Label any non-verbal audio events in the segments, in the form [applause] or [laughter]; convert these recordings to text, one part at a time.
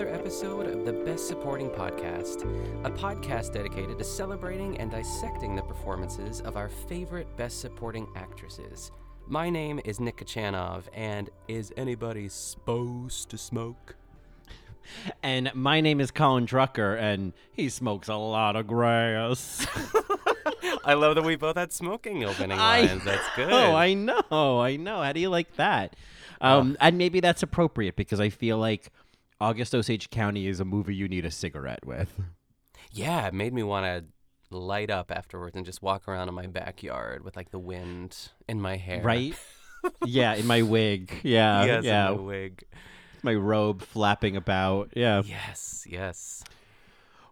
another episode of the Best Supporting Podcast, a podcast dedicated to celebrating and dissecting the performances of our favorite Best Supporting actresses. My name is Nick Kachanov, and is anybody supposed to smoke? [laughs] And my name is Colin Drucker, and he smokes a lot of grass. [laughs] I love that we both had smoking opening lines. That's [laughs] good. Oh, I know, I know. How do you like that? Um, And maybe that's appropriate because I feel like August Osage County is a movie you need a cigarette with. [laughs] Yeah, it made me want to light up afterwards and just walk around in my backyard with like the wind in my hair. Right? [laughs] yeah, in my wig. Yeah, yes, yeah. my wig. My robe flapping about. Yeah. Yes, yes.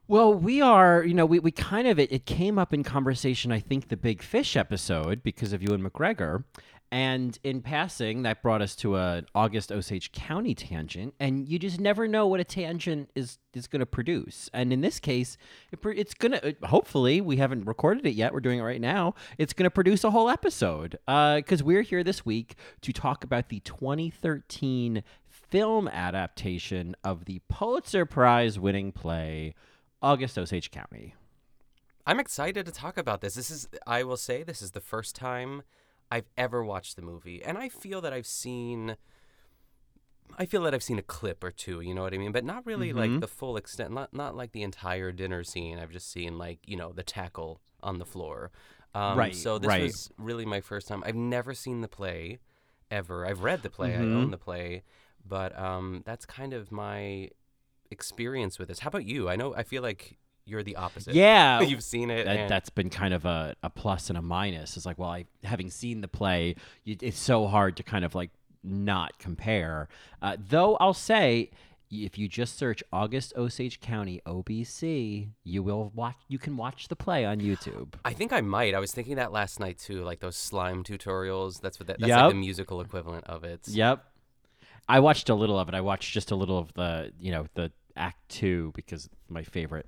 Well, we are, you know, we, we kind of, it, it came up in conversation, I think, the Big Fish episode because of Ewan McGregor. And in passing, that brought us to an August Osage County tangent. And you just never know what a tangent is, is going to produce. And in this case, it, it's going to, hopefully, we haven't recorded it yet. We're doing it right now. It's going to produce a whole episode uh, because we're here this week to talk about the 2013 film adaptation of the Pulitzer Prize winning play. August Osage County. I'm excited to talk about this. This is, I will say, this is the first time I've ever watched the movie, and I feel that I've seen. I feel that I've seen a clip or two, you know what I mean, but not really Mm-hmm. like the full extent, not not like the entire dinner scene. I've just seen like you know the tackle on the floor. Um, Right, So this right. was really my first time. I've never seen the play, ever. I've read the play. I Mhm. own the play, but um, that's kind of my experience with this. How about you? I know. I feel like you're the opposite. Yeah, [laughs] you've seen it. That, and- that's been kind of a, a plus and a minus. It's like, well, I having seen the play, you, it's so hard to kind of like not compare. Uh, though I'll say, if you just search August Osage County OBC, you will watch. You can watch the play on YouTube. I think I might. I was thinking that last night too, like those slime tutorials. That's what that, that's Yep. like the musical equivalent of it. Yep. I watched a little of it. I watched just a little of the, you know, the act two because my favorite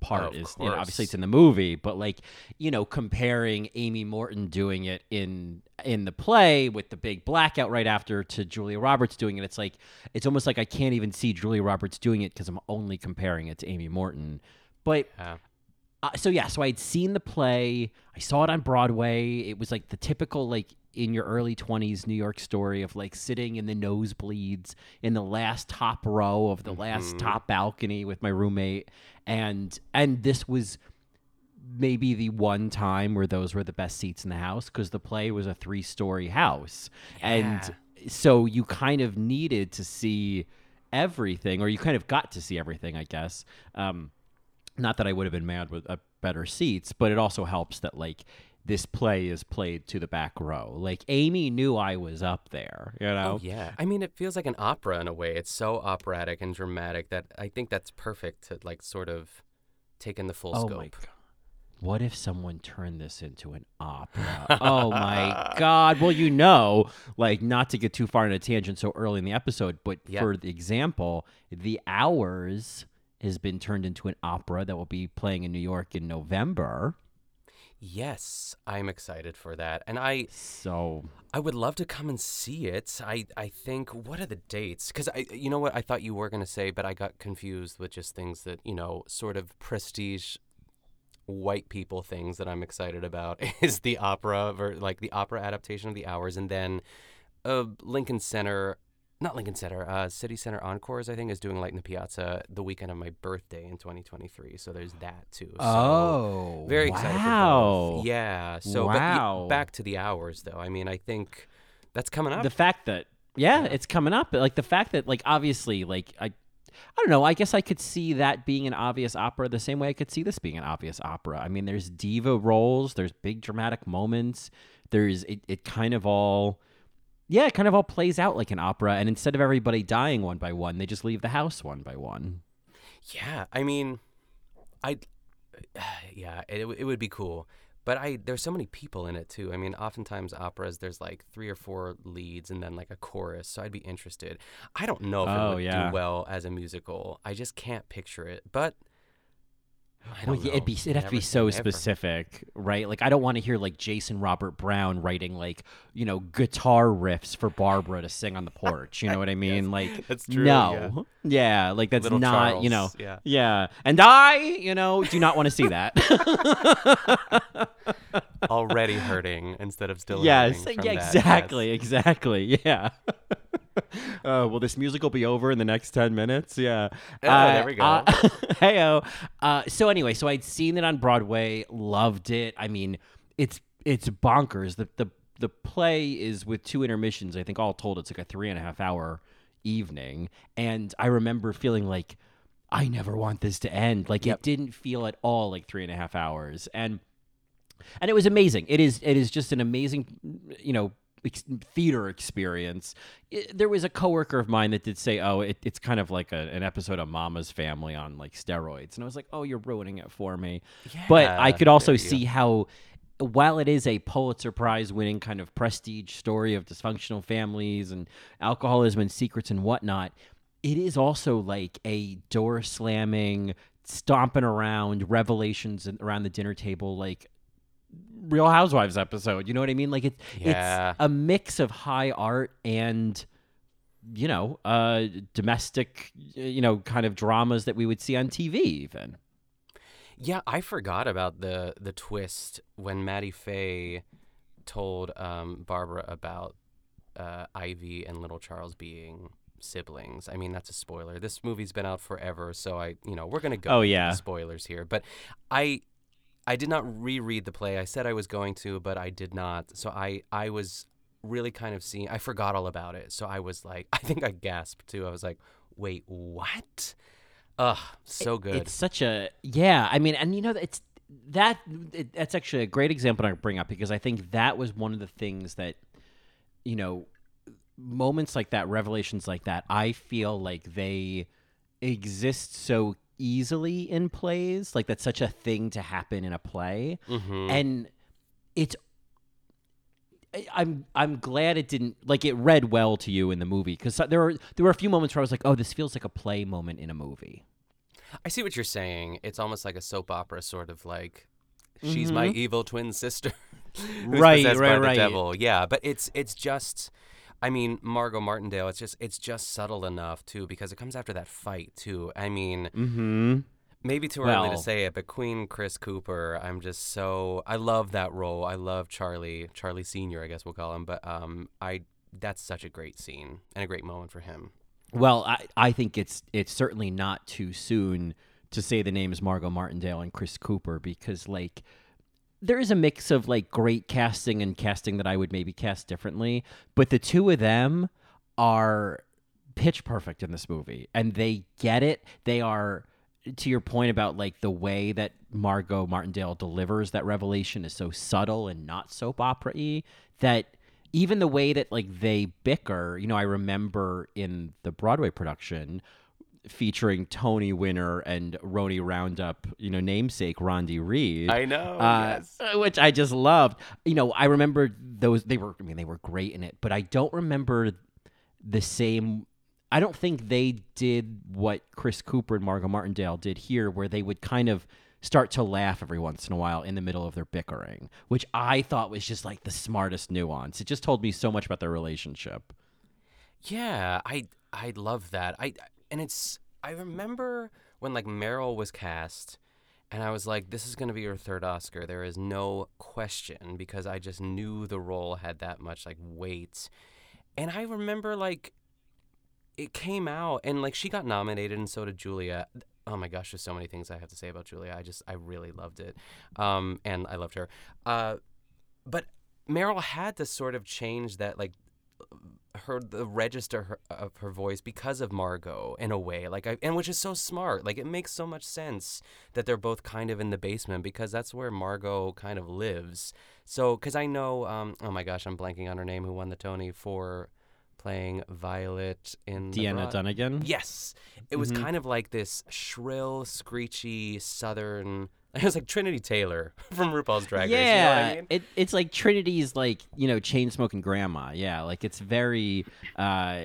part of is, you know, obviously it's in the movie, but like, you know, comparing Amy Morton doing it in in the play with the big blackout right after to Julia Roberts doing it, it's like it's almost like I can't even see Julia Roberts doing it because I'm only comparing it to Amy Morton. But Yeah. uh, so yeah, so I'd seen the play. I saw it on Broadway. It was like the typical like in your early 20s New York story of like sitting in the nosebleeds in the last top row of the last top balcony with my roommate. And and this was maybe the one time where those were the best seats in the house because the play was a three-story house. And so you kind of needed to see everything or you kind of got to see everything i guess. Um, not that I would have been mad with uh, better seats, but it also helps that like this play is played to the back row. Like Amy knew I was up there, you oh, know. Oh yeah. I mean, it feels like an opera in a way. It's so operatic and dramatic that I think that's perfect to like sort of take in the full Oh scope. my god. What if someone turned this into an opera? [laughs] oh my god. Well, you know, like not to get too far in a tangent so early in the episode, but Yeah. for the example, The Hours has been turned into an opera that will be playing in New York in November. Yes, I'm excited for that, and I So I would love to come and see it. I I think what are the dates? Because I you know what I thought you were gonna say, but I got confused with just things that you know sort of prestige white people things that I'm excited about [laughs] is the opera ver- like the opera adaptation of the hours and then uh Lincoln Center not Lincoln Center uh City Center Encores I think is doing Light in the Piazza the weekend of my birthday in 2023 so there's that too so Oh, very excited for wow. both. yeah so but back to the hours though I mean I think That's coming up. the fact that yeah, it's coming up. Like the fact that like obviously like I I don't know. I guess I could see that being an obvious opera the same way I could see this being an obvious opera. I mean, there's diva roles, there's big dramatic moments. There's it, it kind of all yeah, it kind of all plays out like an opera and instead of everybody dying one by one, they just leave the house one by one. Yeah, I mean, I, [sighs] yeah, it, it would be cool. But I there's so many people in it too. I mean, oftentimes operas there's like three or four leads and then like a chorus. So I'd be interested. I don't know if Oh, it would yeah. do well as a musical. I just can't picture it. But Well, don't yeah, it'd be it'd have to be so say never. specific, right? Like I don't want to hear like Jason Robert Brown writing like you know guitar riffs for Barbara to sing on the porch. You know what I [laughs] mean? Like [laughs] that's true, No, yeah. like that's Little not you know. Yeah. yeah. And I, you know, do not want to see that. [laughs] Already hurting instead of still yes, yeah, that. exactly, exactly, yeah. [laughs] Uh, will this musical be over in the next 10 minutes? Yeah. Yeah, there we go. Uh, [laughs] heyo. Uh, so anyway, so I'd seen it on Broadway, loved it. I mean, it's it's bonkers. The the the play is with two intermissions. I think all told, it's like a three and a half hour evening. And I remember feeling like I never want this to end. Like it didn't feel at all like three and a half hours. And and it was amazing. It is it is just an amazing, you know, theater experience. I there was a coworker of mine that did say, "Oh, it, it's kind of like a, an episode of Mama's Family on like steroids," and I was like, "Oh, you're ruining it for me." but I could also there you go. see how. While it is a Pulitzer Prize winning kind of prestige story of dysfunctional families and alcoholism and secrets and whatnot, it is also like a door slamming, stomping around revelations around the dinner table, like Real Housewives episode. You know what I mean? Like it, Yeah. it's a mix of high art and you know, uh, domestic, you know, kind of dramas that we would see on TV, even. Yeah, I forgot about the the twist when Mattie Fae told um, Barbara about uh, Ivy and Little Charles being siblings. I mean, that's a spoiler. This movie's been out forever, so I, you know, we're gonna go. Oh, yeah. spoilers here. But I, I did not reread the play. I said I was going to, but I did not. So I, I was really kind of seeing. I forgot all about it. So I was like, [laughs] I think I gasped too. I was like, wait, what? Ugh, so good. It's such a yeah. I mean, and you know, it's that it, that's actually a great example to bring up because I think that was one of the things that you know moments like that, revelations like that. I feel like they exist so easily in plays. Like that's such a thing to happen in a play, Mhm. and it's. I'm I'm glad it didn't like it read well to you in the movie because there were there were a few moments where I was like, oh, this feels like a play moment in a movie. I see what you're saying. It's almost like a soap opera, sort of like she's my Mhm. evil twin sister, [laughs] Right, possessed right, by the right. devil. Yeah, but it's it's just, I mean, Margot Martindale. It's just it's just subtle enough too because it comes after that fight too. I mean, Mm-hmm. maybe too early to say it, but Queen Chris Cooper. I'm just so I love that role. I love Charlie, Charlie Senior, I guess we'll call him. But um, I that's such a great scene and a great moment for him. Well, I, I think it's it's certainly not too soon to say the names Margot Martindale and Chris Cooper because like there is a mix of like great casting and casting that I would maybe cast differently, but the two of them are pitch perfect in this movie and they get it. They are to your point about like the way that Margot Martindale delivers that revelation is so subtle and not soap opera-y that even the way that like they bicker, you know, I remember in the Broadway production featuring Tony winner and Roni Roundup, you know, namesake Rondi Reed. I know, uh, yes. which I just loved. You know, I remember those. They were, I mean, they were great in it, but I don't remember the same. I don't think they did what Chris Cooper and Margot Martindale did here, where they would kind of start to laugh every once in a while in the middle of their bickering, which I thought was just like the smartest nuance. It just told me so much about their relationship. Yeah, I I love that. I and it's I remember when like Meryl was cast and I was like this is going to be her third Oscar. There is no question because I just knew the role had that much like weight. And I remember like it came out and like she got nominated and so did Julia. Oh my gosh, there's so many things I have to say about Julia. I just I really loved it. Um and I loved her. Uh but Meryl had to sort of change that like her the register her, of her voice because of Margot in a way like I, and which is so smart like it makes so much sense that they're both kind of in the basement because that's where Margot kind of lives so cuz I know um oh my gosh I'm blanking on her name who won the Tony for playing Violet in Deanna Dunagan. Yes. It was Mhm. kind of like this shrill, screechy southern [laughs] it was like Trinity Taylor [laughs] from RuPaul's Drag Race. You know what Yeah, I mean? it, it's like Trinity's like you know chain smoking grandma. Yeah, like it's very, uh,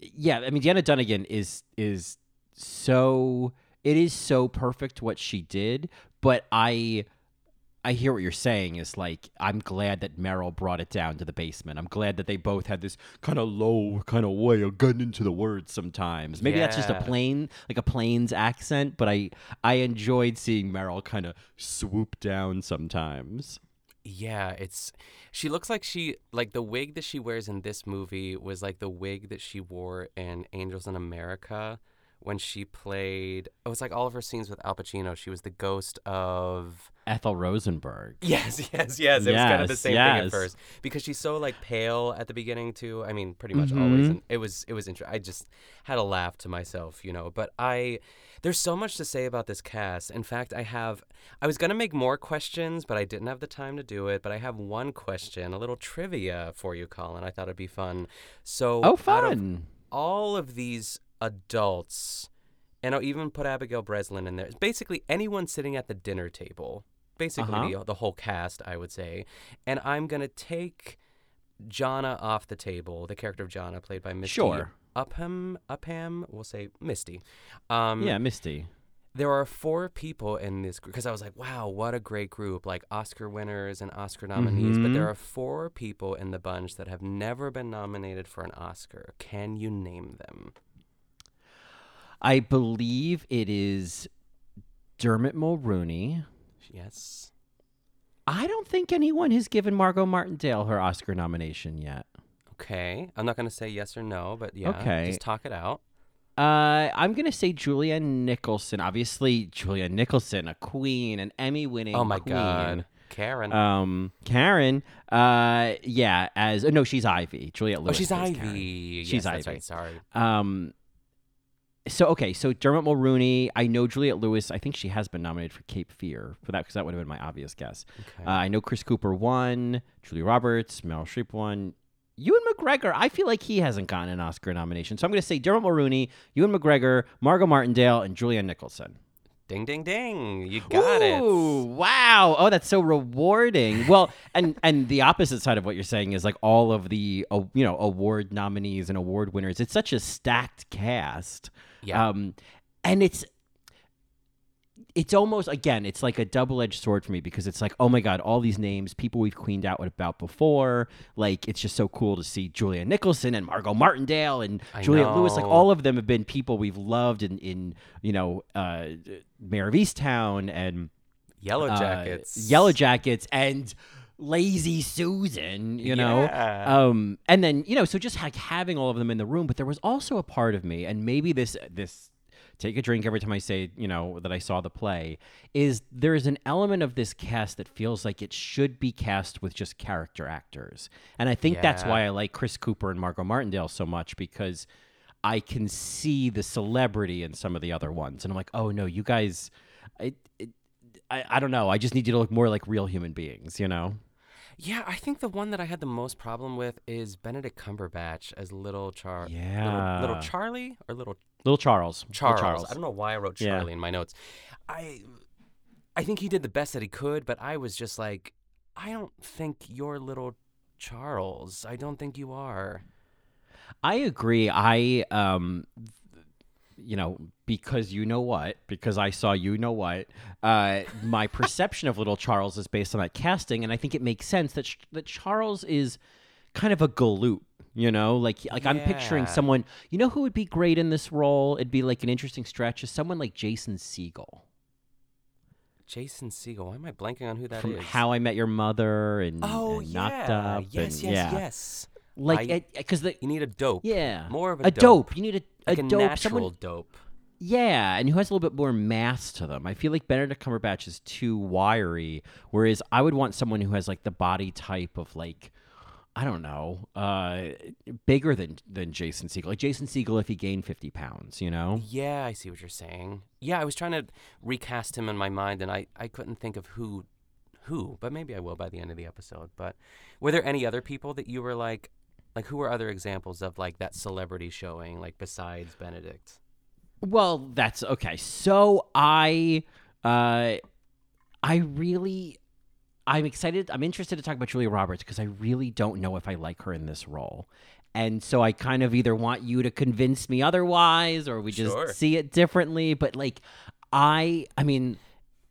yeah. I mean, Deanna Dunagan is is so it is so perfect what she did, but I. I hear what you're saying is like I'm glad that Meryl brought it down to the basement. I'm glad that they both had this kind of low kind of way of getting into the words sometimes. Maybe that's just a plain like a plains accent, but I I enjoyed seeing Meryl kind of swoop down sometimes. Yeah, it's she looks like she like the wig that she wears in this movie was like the wig that she wore in Angels in America when she played it was like all of her scenes with Al Pacino. She was the ghost of Ethel Rosenberg. Yes, [laughs] yes, yes. It was kind of the Yes, same thing at first because she's so like pale at the beginning too. I mean, pretty much always. Mhm. And it was it was interesting. I just had a laugh to myself, you know. But I there's so much to say about this cast. In fact, I have I was gonna make more questions, but I didn't have the time to do it. But I have one question, a little trivia for you, Colin. I thought it'd be fun. So Oh, out of fun. all of these adults, and I'll even put Abigail Breslin in there. Basically, anyone sitting at the dinner table. Basically, Uh-huh. the, the whole cast, I would say. And I'm gonna take Jonna off the table. The character of Jonna, played by Misty Sure. Upham. Upham. We'll say Misty. Um, yeah, Misty. there are four people in this group because I was like, wow, what a great group, like Oscar winners and Oscar nominees. But there Mhm. are four people in the bunch that have never been nominated for an Oscar. Can you name them? I believe it is Dermot Mulroney. Yes. I don't think anyone has given Margot Martindale her Oscar nomination yet. Okay. I'm not going to say yes or no, but yeah. Okay. Just talk it out. Uh, I'm gonna say Julia Nicholson. Obviously, Julia Nicholson, a queen, an Emmy-winning. Oh my queen. God. Karen. Um, Karen. Uh, yeah. As uh, no, she's Ivy. Juliette oh, she's Ivy. Yes, She's Ivy. right. Sorry. Um, so okay, so Dermot Mulroney. I know Juliette Lewis. I think she has been nominated for Cape Fear for that because that would have been my obvious guess. Okay. Uh, I know Chris Cooper won, Julie Roberts, Meryl Streep won. Ewan McGregor, I feel like he hasn't gotten an Oscar nomination. So I'm going to say Dermot Mulroney, Ewan McGregor, Margot Martindale, and Julia Nicholson. Ding, ding, ding. You got Ooh, it. Wow. Oh, that's so rewarding. Well, [laughs] and and the opposite side of what you're saying is like all of the uh, you know award nominees and award winners. It's such a stacked cast. Yeah. Um, and it's it's almost again, it's like a double-edged sword for me because it's like, oh my god, all these names, people we've queened out about before. Like, it's just so cool to see Julia Nicholson and Margot Martindale and I Juliette Lewis. Like, all of them have been people we've loved in, in you know, uh, Mare of Easttown and Yellow uh, Jackets. Yellow Jackets, and Lazy Susan, you know? Yeah. Um, and then, you know, so just like having all of them in the room, but there was also a part of me, and maybe this, this, take a drink every time I say, you know, that I saw the play, is there is an element of this cast that feels like it should be cast with just character actors. And I think that's why I like Chris Cooper and Margot Martindale so much because I can see the celebrity in some of the other ones. And I'm like, oh no, you guys, it, it, I, I don't know. I just need you to look more like real human beings, you know? Yeah, I think the one that I had the most problem with is Benedict Cumberbatch as little Char. Yeah. Little, little Charlie or little Little Charles. Little Charles. Charles. I don't know why I wrote Yeah. Charlie in my notes. I I think he did the best that he could, but I was just like, I don't think you're little Charles. I don't think you are. I agree. I um you know, because you know what, because I saw you know what, uh, my [laughs] perception of Little Charles is based on that casting, and I think it makes sense that Ch- that Charles is kind of a galoot. You know, like like I'm picturing someone. You know who would be great in this role? It'd be like an interesting stretch. Is someone like Jason Segel Jason Segel. Why am I blanking on who that is? from How I Met Your Mother and, Oh and yeah. Knocked Up. yes, and, yes, yeah. yes. Like because the You need a dope. yeah More of a, a dope. You need a, Like a a dope. natural Someone dope. Yeah, and who has a little bit more mass to them. I feel like Benedict Cumberbatch is too wiry, whereas I would want someone who has like the body type of like I don't know, uh, bigger than than Jason Segel. Like Jason Segel, if he gained fifty pounds, you know. Yeah, I see what you're saying. Yeah, I was trying to recast him in my mind, and I, I couldn't think of who, who, but maybe I will by the end of the episode. But were there any other people that you were like, like who are other examples of like that celebrity showing, like besides Benedict? Well, that's okay. So I, uh, I really, I'm excited. I'm interested to talk about Julia Roberts because I really don't know if I like her in this role. And so I kind of either want you to convince me otherwise or we just Sure. see it differently. But like, I, I mean,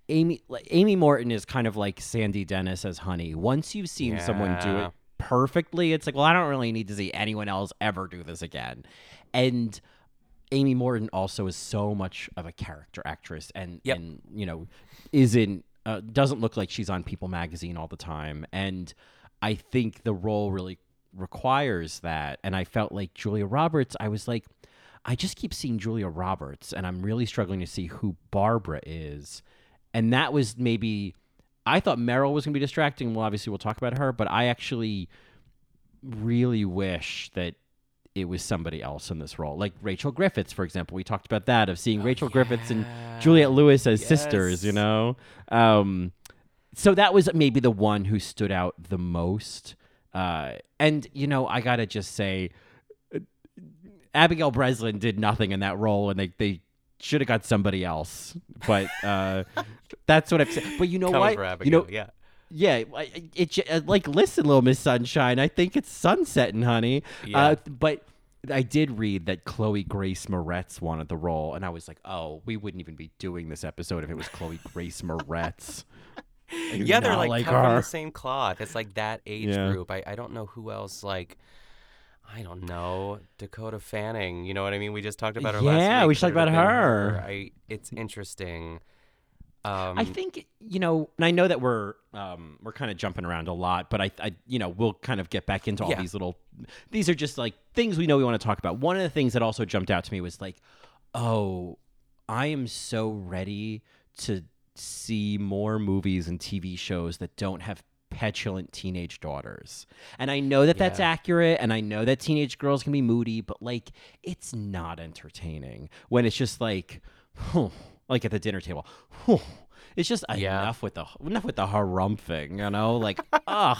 Amy, like, Amy Morton is kind of like Sandy Dennis as Honey. Once you've seen someone do it perfectly, it's like, well, I don't really need to see anyone else ever do this again. And Amy Morton also is so much of a character actress and Yep. and you know isn't uh, doesn't look like she's on People magazine all the time and I think the role really requires that and I felt like Julia Roberts I was like I just keep seeing Julia Roberts and I'm really struggling to see who Barbara is and that was maybe I thought Meryl was going to be distracting well obviously we'll talk about her but I actually really wish that it was somebody else in this role, like Rachel Griffiths, for example. We talked about that of seeing Rachel Griffiths and Juliette Lewis as sisters, you know. Um, so that was maybe the one who stood out the most. Uh, and you know, I gotta just say, uh, Abigail Breslin did nothing in that role, and they they should have got somebody else. But uh, [laughs] that's what I'm saying. But you know Coming what? you know, yeah. yeah, it, j- uh, like listen, little Miss Sunshine. I think it's sunsetting, honey. Yeah. Uh, but I did read that Chloe Grace Moretz wanted the role, and I was like, oh, we wouldn't even be doing this episode if it was Chloe Grace Moretz. [laughs] Yeah, they're like, from her. the same cloth. It's like that age Yeah. group. I, I don't know who else like I don't know Dakota Fanning. You know what I mean? We just talked about her. last Yeah, we but should talk it would've about been her. I it's interesting. Um, I think you know, and I know that we're um, we're kind of jumping around a lot, but I, I, you know, we'll kind of get back into all Yeah. these little. These are just like things we know we want to talk about. One of the things that also jumped out to me was like, oh, I am so ready to see more movies and TV shows that don't have petulant teenage daughters. And I know that that's accurate and I know that teenage girls can be moody, but like it's not entertaining when it's just like like at the dinner table. It's just Yeah. enough with the enough with the harumping, you know? Like [laughs] ugh.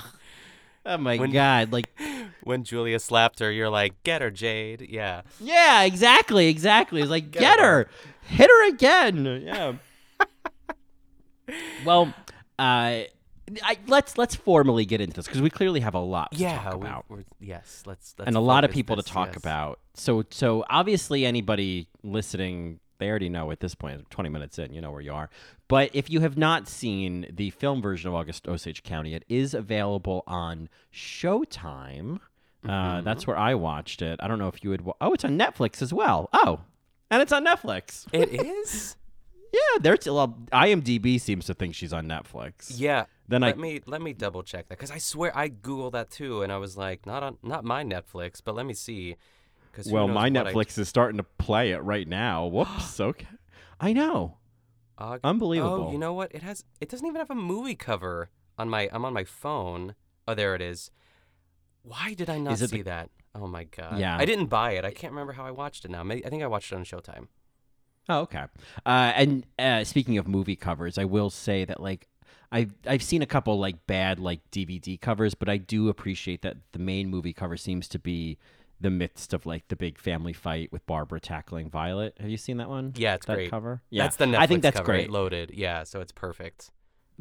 Oh my When- god, like [laughs] when Julia slapped her, you're like, "Get her, Jade." Yeah. Yeah, exactly, exactly. It's like [laughs] Get get, her. her. Hit her again. Yeah. well, uh I, let's let's formally get into this because we clearly have a lot to Yeah. talk about. we're- yes. Let's, let's and a lot of people this, to talk yes. about. So so obviously anybody listening, they already know at this point, 20 minutes in, you know where you are. But if you have not seen the film version of August Osage County, it is available on Showtime. Mm-hmm. Uh, that's where I watched it. I don't know if you would. Wa- oh, it's on Netflix as well. Oh, and it's on Netflix. It [laughs] is. Yeah, there's well, IMDb seems to think she's on Netflix. Yeah. Then let I me let me double check that because I swear I googled that too, and I was like, not on not my Netflix, but let me see. Because well, my Netflix is starting to play it right now. Whoops. [gasps] okay. I know. Unbelievable. Oh, you know what? It has. It doesn't even have a movie cover on my. I'm on my phone. Oh, there it is. Why did I not see the- that? Oh my god. Yeah. I didn't buy it. I can't remember how I watched it now. Maybe, I think I watched it on Showtime. Oh, okay. Uh, and uh, speaking of movie covers, I will say that like I've I've seen a couple like bad like DVD covers, but I do appreciate that the main movie cover seems to be the midst of like the big family fight with Barbara tackling Violet. Have you seen that one? Yeah, it's that great. cover. Yeah, That's the Netflix I think that's cover, great. Loaded. Yeah, so it's perfect.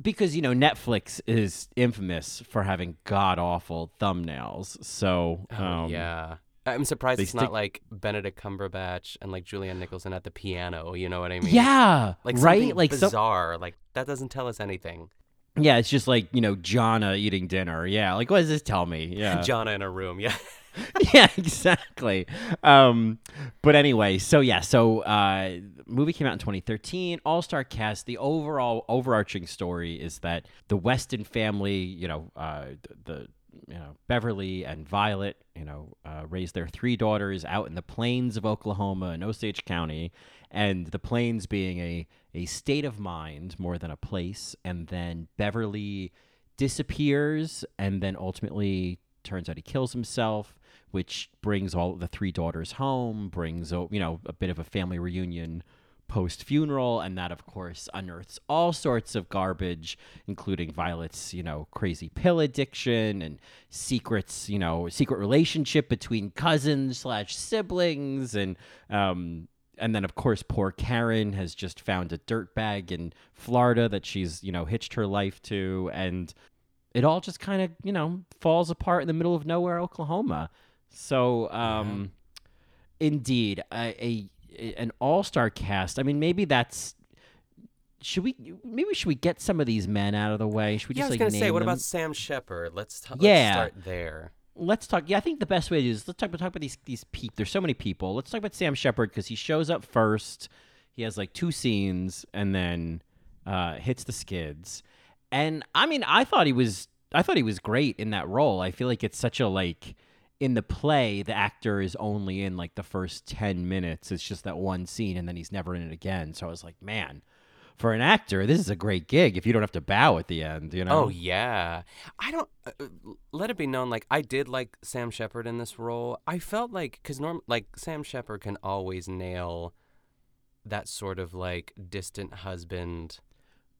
because you know Netflix is infamous for having god awful thumbnails. So Oh, um, yeah. I'm surprised they it's stick- not like Benedict Cumberbatch and like Julianne Nicholson at the piano. You know what I mean? Yeah, Like right? Like some- bizarre. Like that doesn't tell us anything. yeah, it's just like you know Jonna eating dinner. Yeah, like what does this tell me? Yeah, [laughs] Jonna in a room. Yeah. [laughs] yeah, exactly. Um, but anyway, so yeah, so uh, movie came out in 2013. All star cast. The overall overarching story is that the Weston family, you know, uh, the, the you know Beverly and Violet, you know, uh, raised their three daughters out in the plains of Oklahoma in Osage County, and the plains being a a state of mind more than a place. And then Beverly disappears and then ultimately turns out he kills himself, which brings all the three daughters home, brings you know a bit of a family reunion post funeral, and that of course unearths all sorts of garbage, including Violet's you know crazy pill addiction and secrets, you know, secret relationship between cousins slash siblings, and um, and then of course poor Karen has just found a dirt bag in Florida that she's you know hitched her life to, and it all just kind of you know falls apart in the middle of nowhere, Oklahoma. So um, indeed, a, a an all star cast. I mean, maybe that's. Should we maybe should we get some of these men out of the way? Should we yeah, I was like gonna say, what them? about Sam Shepard? Let's, t- Yeah. let's start there. let's talk. Yeah, I think the best way to do is let's talk about talk about these these people. There's so many people. Let's talk about Sam Shepard because he shows up first. He has like two scenes and then uh, hits the skids. And I mean, I thought he was I thought he was great in that role. I feel like it's such a like in the play the actor is only in like the first 10 minutes. It's just that one scene and then he's never in it again. So I was like, man, for an actor, this is a great gig if you don't have to bow at the end, you know. Oh yeah, I don't. Uh, let it be known, like I did like Sam Shepard in this role. I felt like because norm like Sam Shepard can always nail that sort of like distant husband.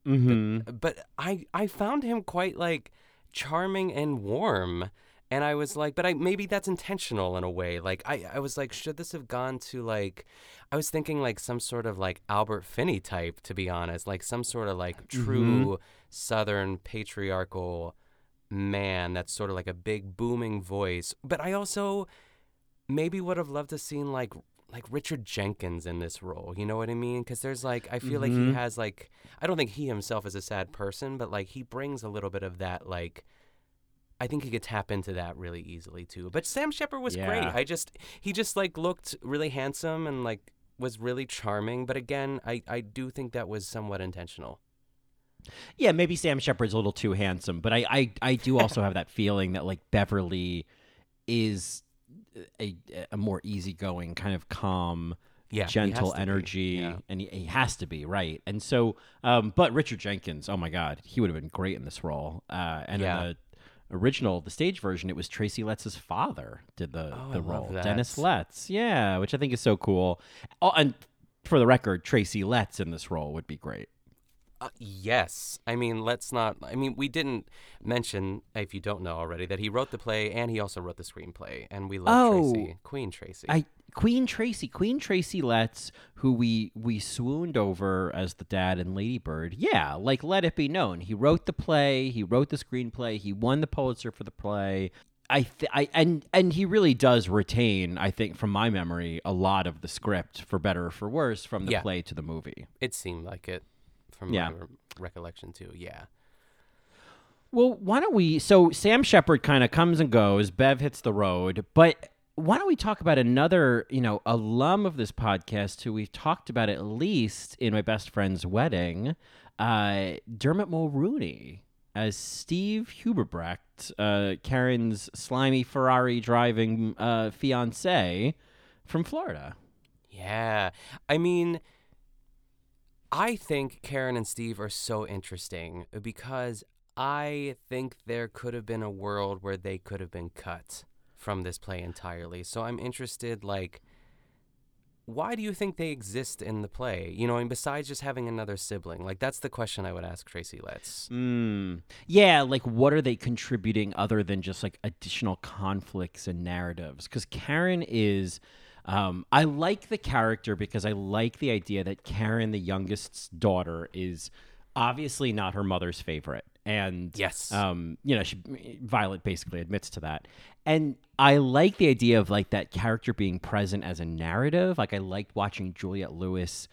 Mhm. But, but I I found him quite like charming and warm. And I was like, but I maybe that's intentional in a way. Like I, I was like, should this have gone to like I was thinking like some sort of like Albert Finney type, to be honest, like some sort of like true Southern patriarchal man that's sort of like a big booming voice. But I also maybe would have loved to seen like like Richard Jenkins in this role. You know what I mean? Because there's like I feel like he Mhm. has like I don't think he himself is a sad person, but like he brings a little bit of that like. I think he could tap into that really easily too. But Sam Shepard was great. I just he just like looked really handsome and like was really charming. But again, I I do think that was somewhat intentional. Yeah, maybe Sam Shepard's a little too handsome, but I, I, I do [laughs] also have that feeling that like Beverly is a, a more easygoing, kind of calm, Yeah, gentle has to be, energy, yeah. and he, he has to be right. And so, um, but Richard Jenkins, oh my God, he would have been great in this role. Uh, and Yeah. in the original, the stage version, it was Tracy Letts' father did the Oh, the role. Dennis Letts. Yeah, which I think is so cool. Oh, and for the record, Tracy Letts in this role would be great. Uh, yes. I mean, let's not. I mean, we didn't mention, if you don't know already, that he wrote the play and he also wrote the screenplay. And we love Oh, Tracy, Queen Tracy. I Queen Tracy, Queen Tracy Letts, who we we swooned over as the dad and Lady Bird. Yeah, like let it be known, he wrote the play, he wrote the screenplay, he won the Pulitzer for the play. I, th- I and and he really does retain, I think, from my memory, a lot of the script, for better or for worse, from the Yeah. play to the movie. it seemed like it from Yeah. my re- recollection, too. Yeah. Well, why don't we? So Sam Shepard kind of comes and goes. Bev hits the road, but why don't we talk about another, you know, alum of this podcast who we've talked about at least in my best friend's wedding, uh, Dermot Mulroney as Steve Huberbrecht, uh, Karen's slimy Ferrari driving uh, fiance from Florida. Yeah. I mean, I think Karen and Steve are so interesting because I think there could have been a world where they could have been cut from this play entirely. So I'm interested, like, why do you think they exist in the play? You know, and besides just having another sibling, like that's the question I would ask Tracy Letts. Mm. Yeah, like what are they contributing other than just like additional conflicts and narratives? Because Karen is. Um, I like the character because I like the idea that Karen, the youngest's daughter, is obviously not her mother's favorite. And Yes. um, you know, she Violet basically admits to that. And I like the idea of like that character being present as a narrative. Like I liked watching Juliette Lewis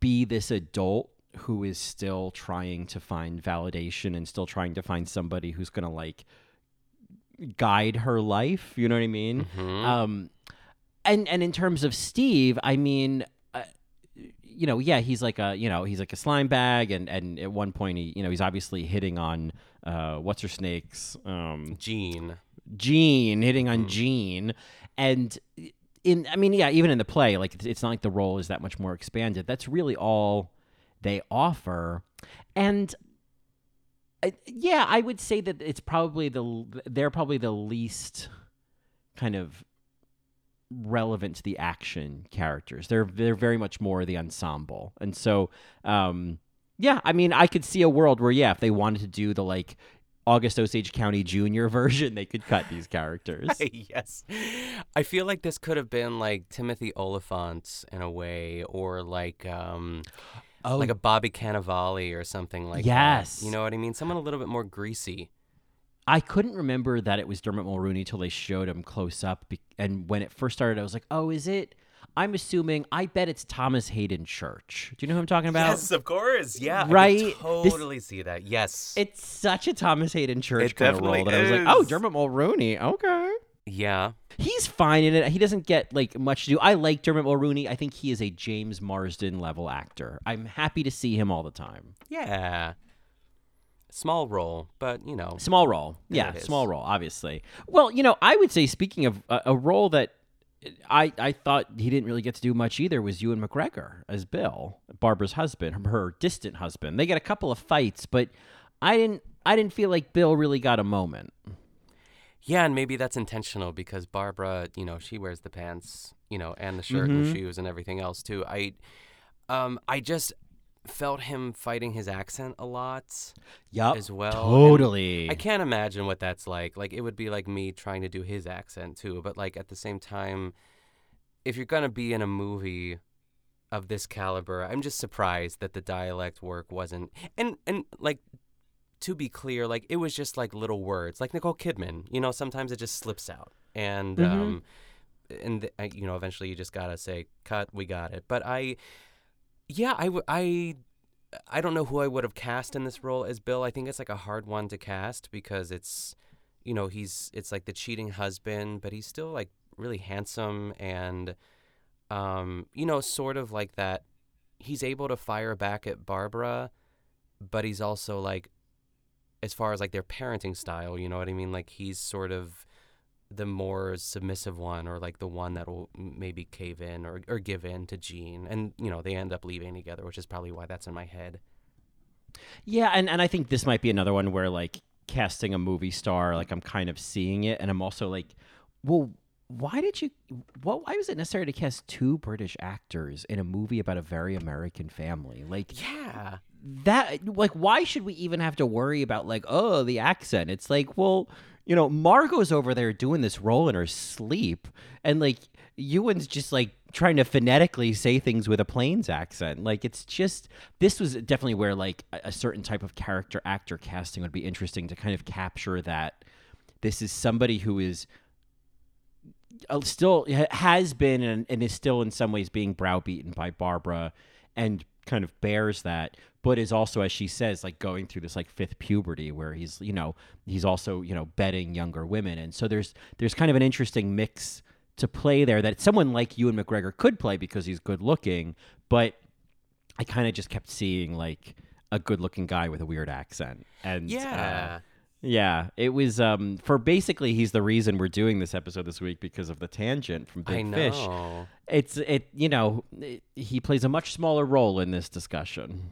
be this adult who is still trying to find validation and still trying to find somebody who's going to like guide her life, you know what I mean? Mhm. Um and and in terms of Steve, I mean you know, yeah, he's like a, you know, he's like a slime bag and and at one point he, you know, he's obviously hitting on uh what's her snake's um Gene, Jean, hitting on Gene, and in I mean, yeah, even in the play, like it's- it's not like the role is that much more expanded. That's really all they offer, and I, yeah, I would say that it's probably the they're probably the least kind of relevant to the action characters. They're they're very much more the ensemble, and so um, yeah, I mean, I could see a world where yeah, if they wanted to do the like August Osage County Jr. [laughs] version, they could cut these characters. [laughs] yes. I feel like this could have been like Timothy Olyphant in a way, or like um Oh. like a Bobby Cannavale or something like Yes. that. You know what I mean? Someone a little bit more greasy. I couldn't remember that it was Dermot Mulroney till they showed him close up, and when it first started, I was like, "Oh, is it?" I'm assuming. I bet it's Thomas Haden Church. Do you know who I'm talking about? Yes, of course. Yeah. Right? could This- totally see that. Yes. It's such a Thomas Haden Church It kind of role that I was like, "Oh. Dermot Mulroney. Okay." yeah. He's fine in it. He doesn't get like much to do. I like Dermot Mulroney. I think he is a James Marsden level actor. I'm happy to see him all the time. Yeah. Small role, but you know. Small role. Yeah, small role, obviously. Well, you know, I would say speaking of a, a role that I I thought he didn't really get to do much either was Ewan McGregor as Bill, Barbara's husband, her distant husband. They get a couple of fights, but I didn't I didn't feel like Bill really got a moment. Yeah, and maybe that's intentional because Barbara, you know, she wears the pants, you know, and the shirt Mhm. and shoes and everything else too. I um I just felt him fighting his accent a lot Yup. as well. and Totally. I can't imagine what that's like. Like it would be like me trying to do his accent too, but like at the same time if you're going to be in a movie of this caliber, I'm just surprised that the dialect work wasn't and and like to be clear, like it was just like little words, like Nicole Kidman. You know, sometimes it just slips out, and Mhm. um, and th- I- you know, eventually you just gotta say, "Cut, we got it." But I, yeah, I, w- I, I don't know who I would have cast in this role as Bill. I think it's like a hard one to cast because it's, you know, he's it's like the cheating husband, but he's still like really handsome and, um, you know, sort of like that. He's able to fire back at Barbara, but he's also like as far as like their parenting style, you know what I mean? Like he's sort of the more submissive one or like the one that will maybe cave in or, or give in to Jean. And, you know, they end up leaving together, which is probably why that's in my head. Yeah, and, and I think this might be another one where like casting a movie star, like I'm kind of seeing it, and I'm also like, well, why did you? What? Why was it necessary to cast two British actors in a movie about a very American family? Like, yeah, that like why should we even have to worry about like oh the accent? It's like well. You know, Margot's over there doing this role in her sleep, and like Ewan's just like trying to phonetically say things with a Plains accent. Like it's just this was definitely where like a, a certain type of character actor casting would be interesting to kind of capture that this is somebody who is uh, still has been and, and is still in some ways being browbeaten by Barbara and kind of bears that but is also as she says like going through this like fifth puberty where he's you know he's also you know betting younger women. And so there's there's kind of an interesting mix to play there that someone like Ewan McGregor could play because he's good looking but I kind of just kept seeing like a good looking guy with a weird accent. And uh, Yeah. it was um for basically he's the reason we're doing this episode this week because of the tangent from I Big Fish. It's it you know it, he plays a much smaller role in this discussion.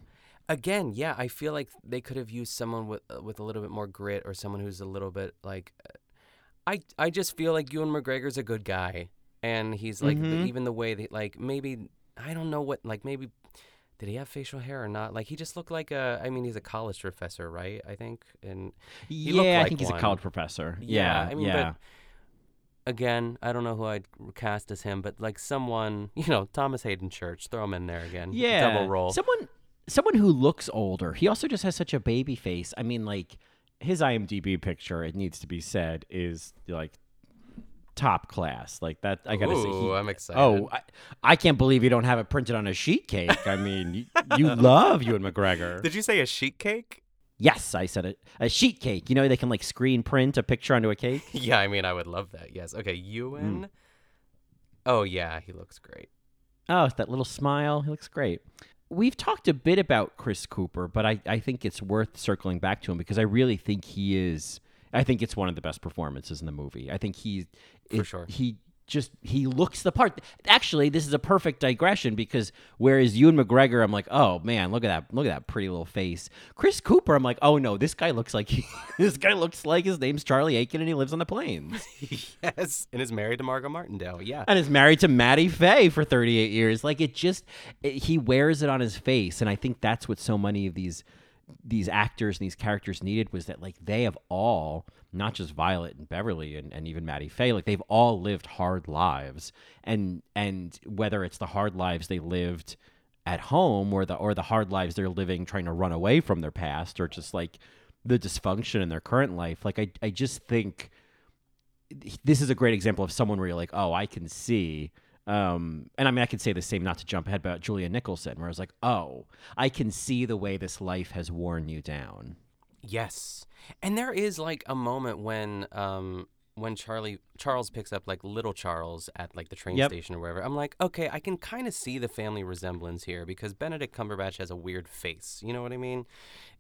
Again, yeah, I feel like they could have used someone with uh, with a little bit more grit or someone who's a little bit like uh, I I just feel like Ewan McGregor's a good guy and he's like the, Mhm. even the way that like maybe I don't know what like maybe did he have facial hair or not? Like he just looked like a I mean he's a college professor, right? I think and he looked yeah, I like think he's a college professor. Yeah, Yeah, I mean, yeah. but again, I don't know who I'd cast as him, but like someone, [laughs] you know, Thomas Haden Church, throw him in there again. yeah, double roll. Someone someone who looks older. He also just has such a baby face. I mean, like his IMDb picture, it needs to be said, is like top class. Like that, I gotta say. Ooh, he- I'm excited. Oh, I, I can't believe you don't have it printed on a sheet cake. I mean, you, you [laughs] love Ewan McGregor. Did you say a sheet cake? Yes, I said it. A sheet cake. You know, they can like screen print a picture onto a cake. [laughs] Yeah, I mean, I would love that. Yes. Okay, Ewan. Mm. Oh yeah, he looks great. Oh, that little smile. He looks great. We've talked a bit about Chris Cooper, but I, I think it's worth circling back to him because I really think he is. I think it's one of the best performances in the movie. I think he, For it- sure. he just he looks the part. Actually, this is a perfect digression because whereas Ewan McGregor, I'm like, oh man, look at that, look at that pretty little face. Chris Cooper, I'm like, oh no, this guy looks like [laughs] he, this guy looks like his name's Charlie Aiken and he lives on the plains. [laughs] yes, and is married to Margot Martindale. Yeah, and is married to Mattie Fae for 38 years. Like it just, it, he wears it on his face, and I think that's what so many of these these actors and these characters needed was that like they have all not just Violet and Beverly and, and even Mattie Fae, like they've all lived hard lives. And and whether it's the hard lives they lived at home or the or the hard lives they're living trying to run away from their past or just like the dysfunction in their current life, like I, I just think this is a great example of someone where you're like, oh, I can see um, and I mean, I could say the same, not to jump ahead, about Julia Nicholson, where I was like, oh, I can see the way this life has worn you down. Yes, and there is like a moment when um when Charlie Charles picks up like little Charles at like the train Yep. station or wherever. I'm like, okay, I can kind of see the family resemblance here because Benedict Cumberbatch has a weird face. You know what I mean?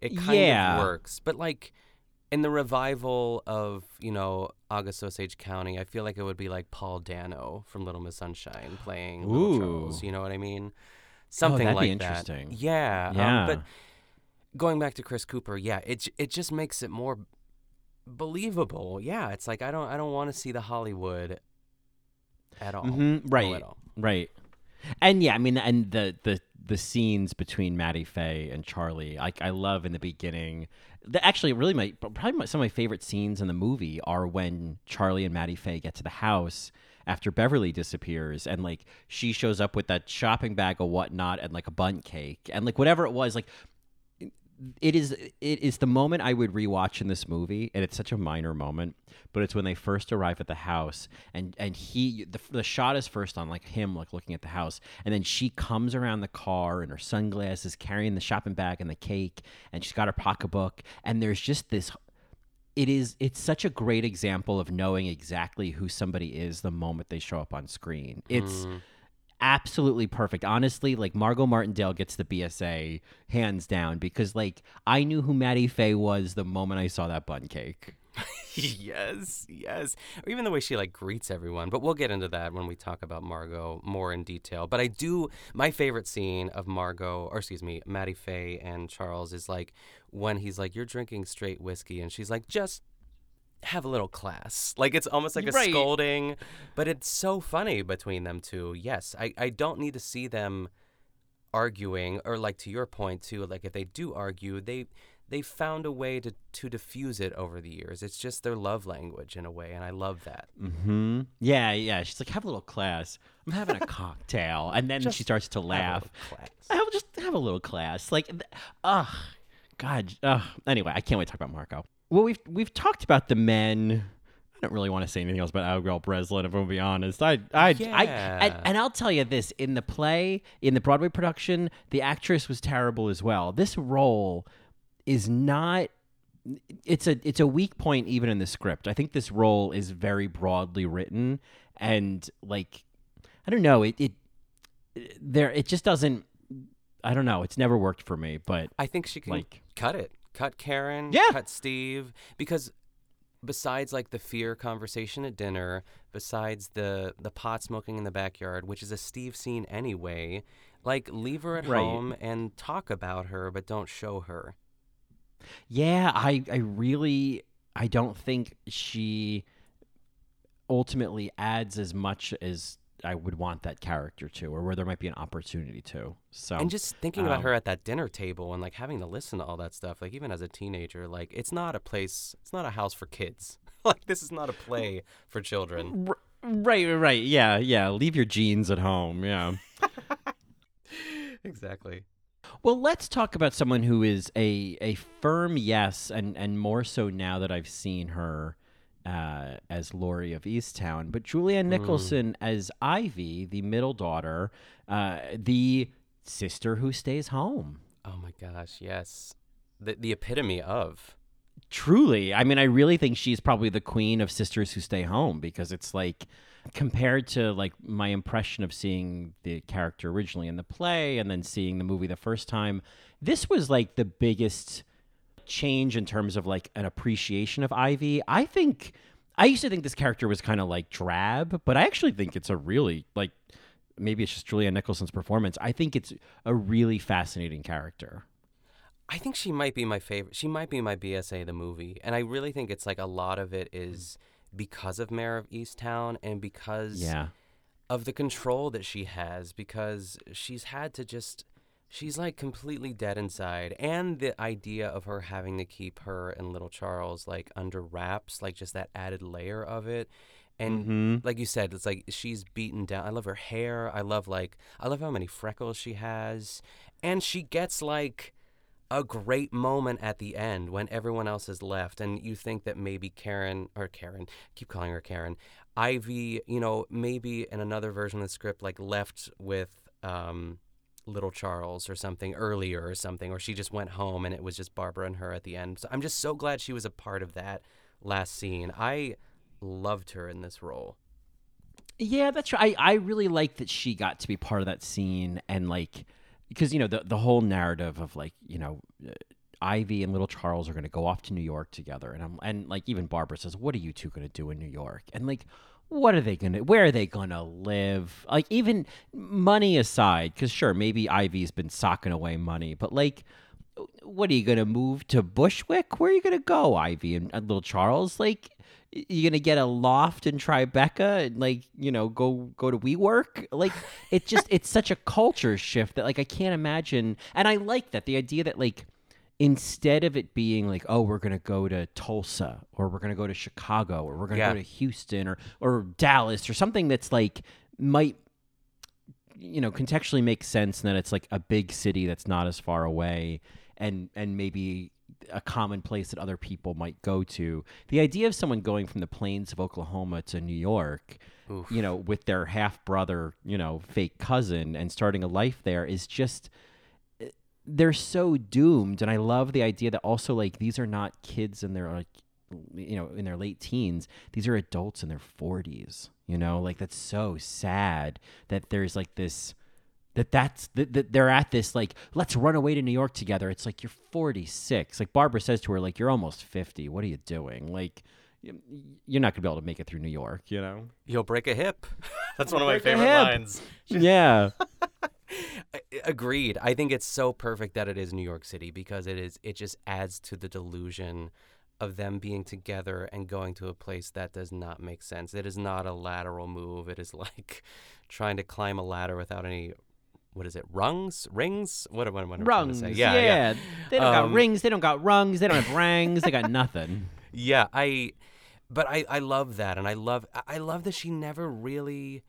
It kind Yeah. of works, but like in the revival of you know August Osage County, I feel like it would be like Paul Dano from Little Miss Sunshine playing Little Charles. You know what I mean? Something that'd be like that. interesting. Yeah. um, Yeah. but going back to Chris Cooper, yeah, it it just makes it more believable. Yeah, it's like I don't I don't want to see the Hollywood at all. Mhm, Oh, Right. at all. Right. And yeah, I mean, and the the the scenes between Mattie Fae and Charlie, like I love in the beginning. The, actually, really, my probably my, some of my favorite scenes in the movie are when Charlie and Mattie Fae get to the house after Beverly disappears, and like she shows up with that shopping bag or whatnot, and like a Bundt cake, and like whatever it was, like it is it is the moment I would rewatch in this movie, and it's such a minor moment, but it's when they first arrive at the house, and and he the, the shot is first on like him like looking at the house, and then she comes around the car in her sunglasses, carrying the shopping bag and the cake, and she's got her pocketbook, and there's just this. It is it's such a great example of knowing exactly who somebody is the moment they show up on screen. It's mm. Absolutely perfect. Honestly, like Margot Martindale gets the BSA hands down because like I knew who Mattie Fae was the moment I saw that Bundt cake. [laughs] yes, yes. Or even the way she like greets everyone. But we'll get into that when we talk about Margot more in detail. But I do my favorite scene of Margot, or excuse me, Mattie Fae and Charles is like when he's like, "You're drinking straight whiskey," and she's like, "Just." Have a little class. Like it's almost like a Right. scolding, but it's so funny between them two. Yes, I, I don't need to see them arguing or like to your point too like if they do argue they they found a way to to diffuse it over the years it's just their love language in a way and i love that Mm-hmm. Yeah, yeah. She's like, have a little class. I'm having a [laughs] cocktail, and then Just she starts to laugh. little class. I'll just have a little class. Like, ugh, God. Ugh. Anyway, I can't wait to talk about Margot. Well, we've we've talked about the men. I don't really want to say anything else about Abigail Breslin. If I'm be honest, I, I, I, and, and I'll tell you this: in the play, in the Broadway production, the actress was terrible as well. This role is not. It's a it's a weak point even in the script. I think this role is very broadly written, and like, I don't know. It it there it just doesn't. I don't know. It's never worked for me. But i think she can Like- cut it cut karen Yeah. cut steve because besides like the fear conversation at dinner besides the the pot smoking in the backyard which is a steve scene anyway like leave her at Right. home and talk about her but don't show her Yeah, I I really I don't think she ultimately adds as much as I would want that character to, or where there might be an opportunity to. So and just thinking about um, her at that dinner table and like having to listen to all that stuff like even as a teenager like it's not a place it's not a house for kids [laughs] like this is not a play for children right, right. Yeah, yeah. Leave your jeans at home. Yeah. [laughs] exactly Well, let's talk about someone who is a a firm yes, and and more so now that I've seen her uh, as Laurie of Easttown, but Julianne Nicholson as Ivy, the middle daughter, uh, the sister who stays home. oh my gosh yes the, the epitome of Truly, I mean, I really think she's probably the queen of sisters who stay home because it's like compared to like my impression of seeing the character originally in the play and then seeing the movie the first time. This was like the biggest change in terms of like an appreciation of Ivy. I think I used to think this character was kind of like drab, but I actually think it's a really like maybe it's just Julia Nicholson's performance. I think it's a really fascinating character. I think she might be my favorite. She might be my BSA the movie, and I really think it's like a lot of it is because of Mare of Easttown and because Yeah. of the control that she has because she's had to just she's like completely dead inside and the idea of her having to keep her and little Charles like under wraps like just that added layer of it and Mhm. like you said it's like she's beaten down I love her hair I love like I love how many freckles she has and she gets like a great moment at the end when everyone else has left and you think that maybe Karen or Karen keep calling her Karen Ivy you know maybe in another version of the script like left with um little Charles or something earlier or something or she just went home and it was just Barbara and her at the end. So I'm just so glad she was a part of that last scene. I loved her in this role. Yeah, that's right. I, I really like that she got to be part of that scene and like because you know the the whole narrative of like you know uh, Ivy and little Charles are going to go off to New York together and I'm and like even Barbara says what are you two going to do in New York? And like what are they to where are they to live? Like even money aside cuz sure maybe Ivy's been socking away money but like what are you to move to Bushwick? Where are you to go Ivy and, and little Charles? Like you gonna get a loft in Tribeca and like you know go go to WeWork? Like it just it's such a culture shift that like I can't imagine and I like that the idea that like instead of it being like oh we're gonna go to Tulsa or we're gonna go to Chicago or we're gonna Yeah. go to Houston or or Dallas or something that's like might you know contextually make sense and that it's like a big city that's not as far away and and maybe a common place that other people might go to the idea of someone going from the plains of oklahoma to new york Oof. you know with their half brother you know fake cousin and starting a life there is just they're so doomed and i love the idea that also like these are not kids in their like you know in their late teens. These are adults in their 40s you know? Like that's so sad that there's like this that that's that, that they're at this like let's run away to new york together. It's like you're 46 like barbara says to her like you're almost 50 what are you doing? Like you're not gonna be able to make it through new york you know? You'll break a hip. [laughs] That's one of my favorite lines. Yeah [laughs] Agreed. I think it's so perfect that it is New York City because it is it just adds to the delusion of them being together and going to a place that does not make sense. It is not a lateral move. It is like [laughs] trying to climb a ladder without any what is it? Rungs? Rings? What am I what am I trying to rungs say? yeah, Yeah, yeah. they don't got Um, rings they don't got rungs they don't have rangs they got nothing [laughs] Yeah, I but I I love that and I love I love that she never really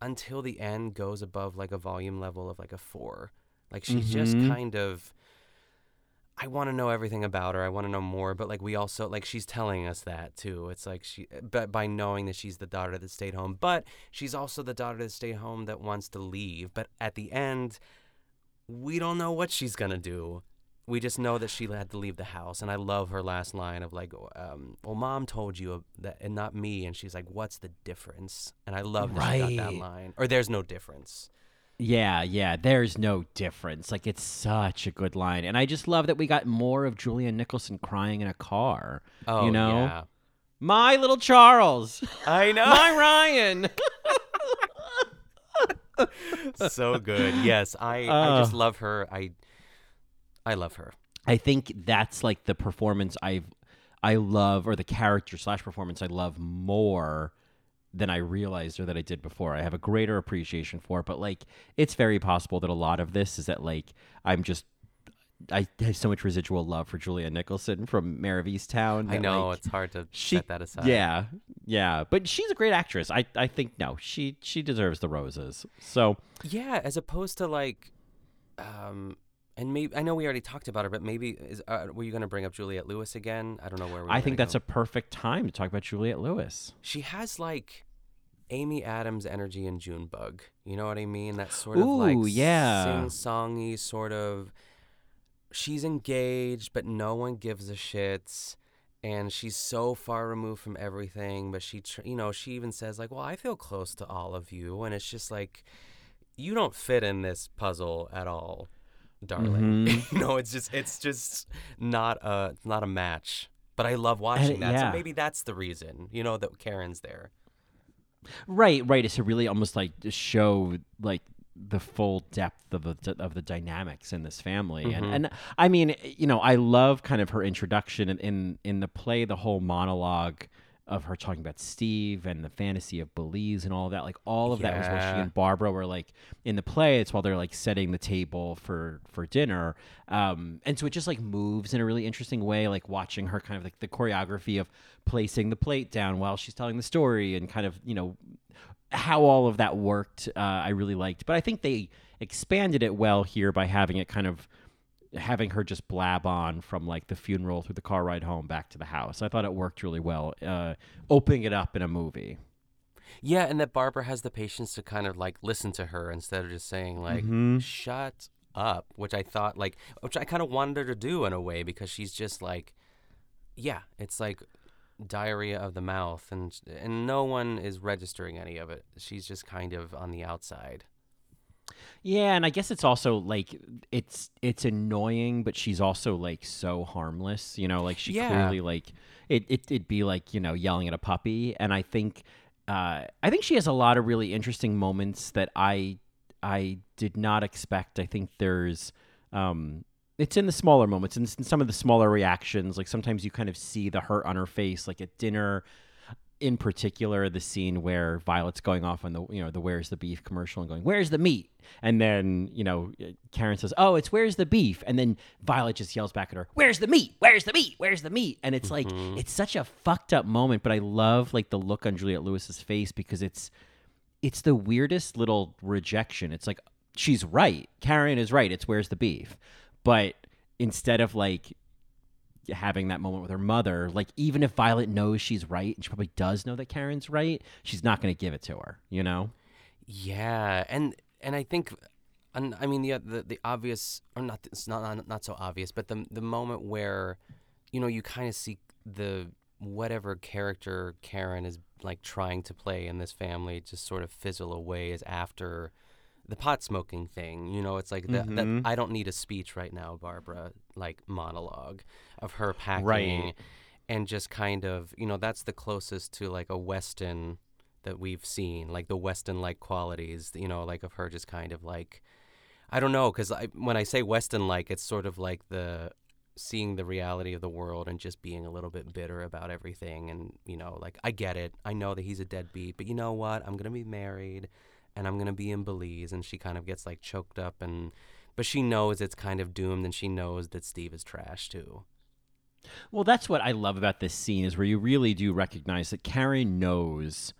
until the end goes above like a volume level of like a 4. Like she's just Mhm. kind of I want to know everything about her. I want to know more, but like we also like she's telling us that too. It's like she but by knowing that she's the daughter that stayed home, but she's also the daughter that stayed home that wants to leave. But at the end, we don't know what she's to do. We just know that she had to leave the house, and I love her last line of like, um, "Well, mom told you that, and not me." And she's like, "What's the difference?" And I love that she got that line. Or there's no difference. Yeah, yeah, there's no difference. Like it's such a good line. And I just love that we got more of Julia Nicholson crying in a car. Oh, you know? yeah. My little Charles. I know. [laughs] My Ryan. [laughs] [laughs] so good. Yes, I I just Uh. love her. I I love her. I think that's like the performance I've I love or the character slash performance I love more than I realized or that I did before. I have a greater appreciation for it, but like it's very possible that a lot of this is that like I'm just I have so much residual love for Julia Nicholson from Mare of Easttown. I know like, it's hard to she, set that aside. Yeah, yeah, but she's a great actress. I I think no, she she deserves the roses. So Yeah, as opposed to like, um, and maybe I know we already talked about her, but maybe is uh, were you going to bring up Juliette Lewis again? I don't know where. We I think that's a perfect time to talk about Juliette Lewis. She has like Amy Adams energy in Junebug. You know what I mean? That sort of like yeah. sing-songy sort of. She's engaged, but no one gives a shit. And she's so far removed from everything, but she, tr- you know, she even says like, "Well, I feel close to all of you," and it's just like, you don't fit in this puzzle at all, darling. Mhm. [laughs] you know, it's just, it's just not a, not a match. But I love watching that. yeah. So maybe that's the reason, you know, that Karen's there. Right, right. It's to really almost like show like the full depth of the of the dynamics in this family, and Mhm. and I mean, you know, I love kind of her introduction in in, in the play, the whole monologue of her talking about Steve and the fantasy of Belize and all that. Like all of that was while she and Barbara were like in the play. It's while they're like setting the table for for dinner, um, and so it just like moves in a really interesting way. Like watching her kind of like the choreography of placing the plate down while she's telling the story, and kind of you know how all of that worked. Uh, I really liked, but I think they expanded it well here by having it kind of having her just blab on from like the funeral through the car ride home back to the house. I thought it worked really well, uh, opening it up in a movie. Yeah, and that Barbara has the patience to kind of like listen to her instead of just saying like Mhm. shut up, which I thought like which I kind of wanted her to do in a way because she's just like yeah, it's like diarrhea of the mouth and and no one is registering any of it. She's just kind of on the outside. Yeah, and I guess it's also like it's it's annoying, but she's also like so harmless. You know, like she Yeah. clearly like it, it it'd be like you know yelling at a puppy, and I think uh, I think she has a lot of really interesting moments that I I did not expect. I think there's um, it's in the smaller moments, and in some of the smaller reactions. Like sometimes you kind of see the hurt on her face, like at dinner in particular the scene where Violet's going off on the you know the where's the beef commercial and going where's the meat? And then you know Karen says oh it's where's the beef? And then Violet just yells back at her where's the meat? Where's the meat? Where's the meat? And it's like mm-hmm. it's such a fucked up moment but I love like the look on Juliette Lewis's face because it's it's the weirdest little rejection. It's like she's right. Karen is right. It's where's the beef? But instead of like having that moment with her mother, like even if Violet knows she's right, and she probably does know that Karen's right, she's not going to give it to her, you know? Yeah, and and I think, and I mean the the, the obvious or not it's not, not not so obvious, but the the moment where, you know, you kind of see the whatever character Karen is like trying to play in this family just sort of fizzle away is after the pot smoking thing. You know, it's like that, Mhm. that I don't need a speech right now, Barbara, like monologue of her packing Right. and just kind of, you know, that's the closest to like a Weston that we've seen, like the Weston like qualities, you know, like of her just kind of like, I don't know, because I, when I say Weston like, it's sort of like the seeing the reality of the world and just being a little bit bitter about everything. And, you know, like, I get it. I know that he's a deadbeat, but you know what? I'm going to be married and I'm going to be in Belize. And she kind of gets like choked up and, but she knows it's kind of doomed and she knows that Steve is trash too. Well, that's what I love about this scene is where you really do recognize that Karen knows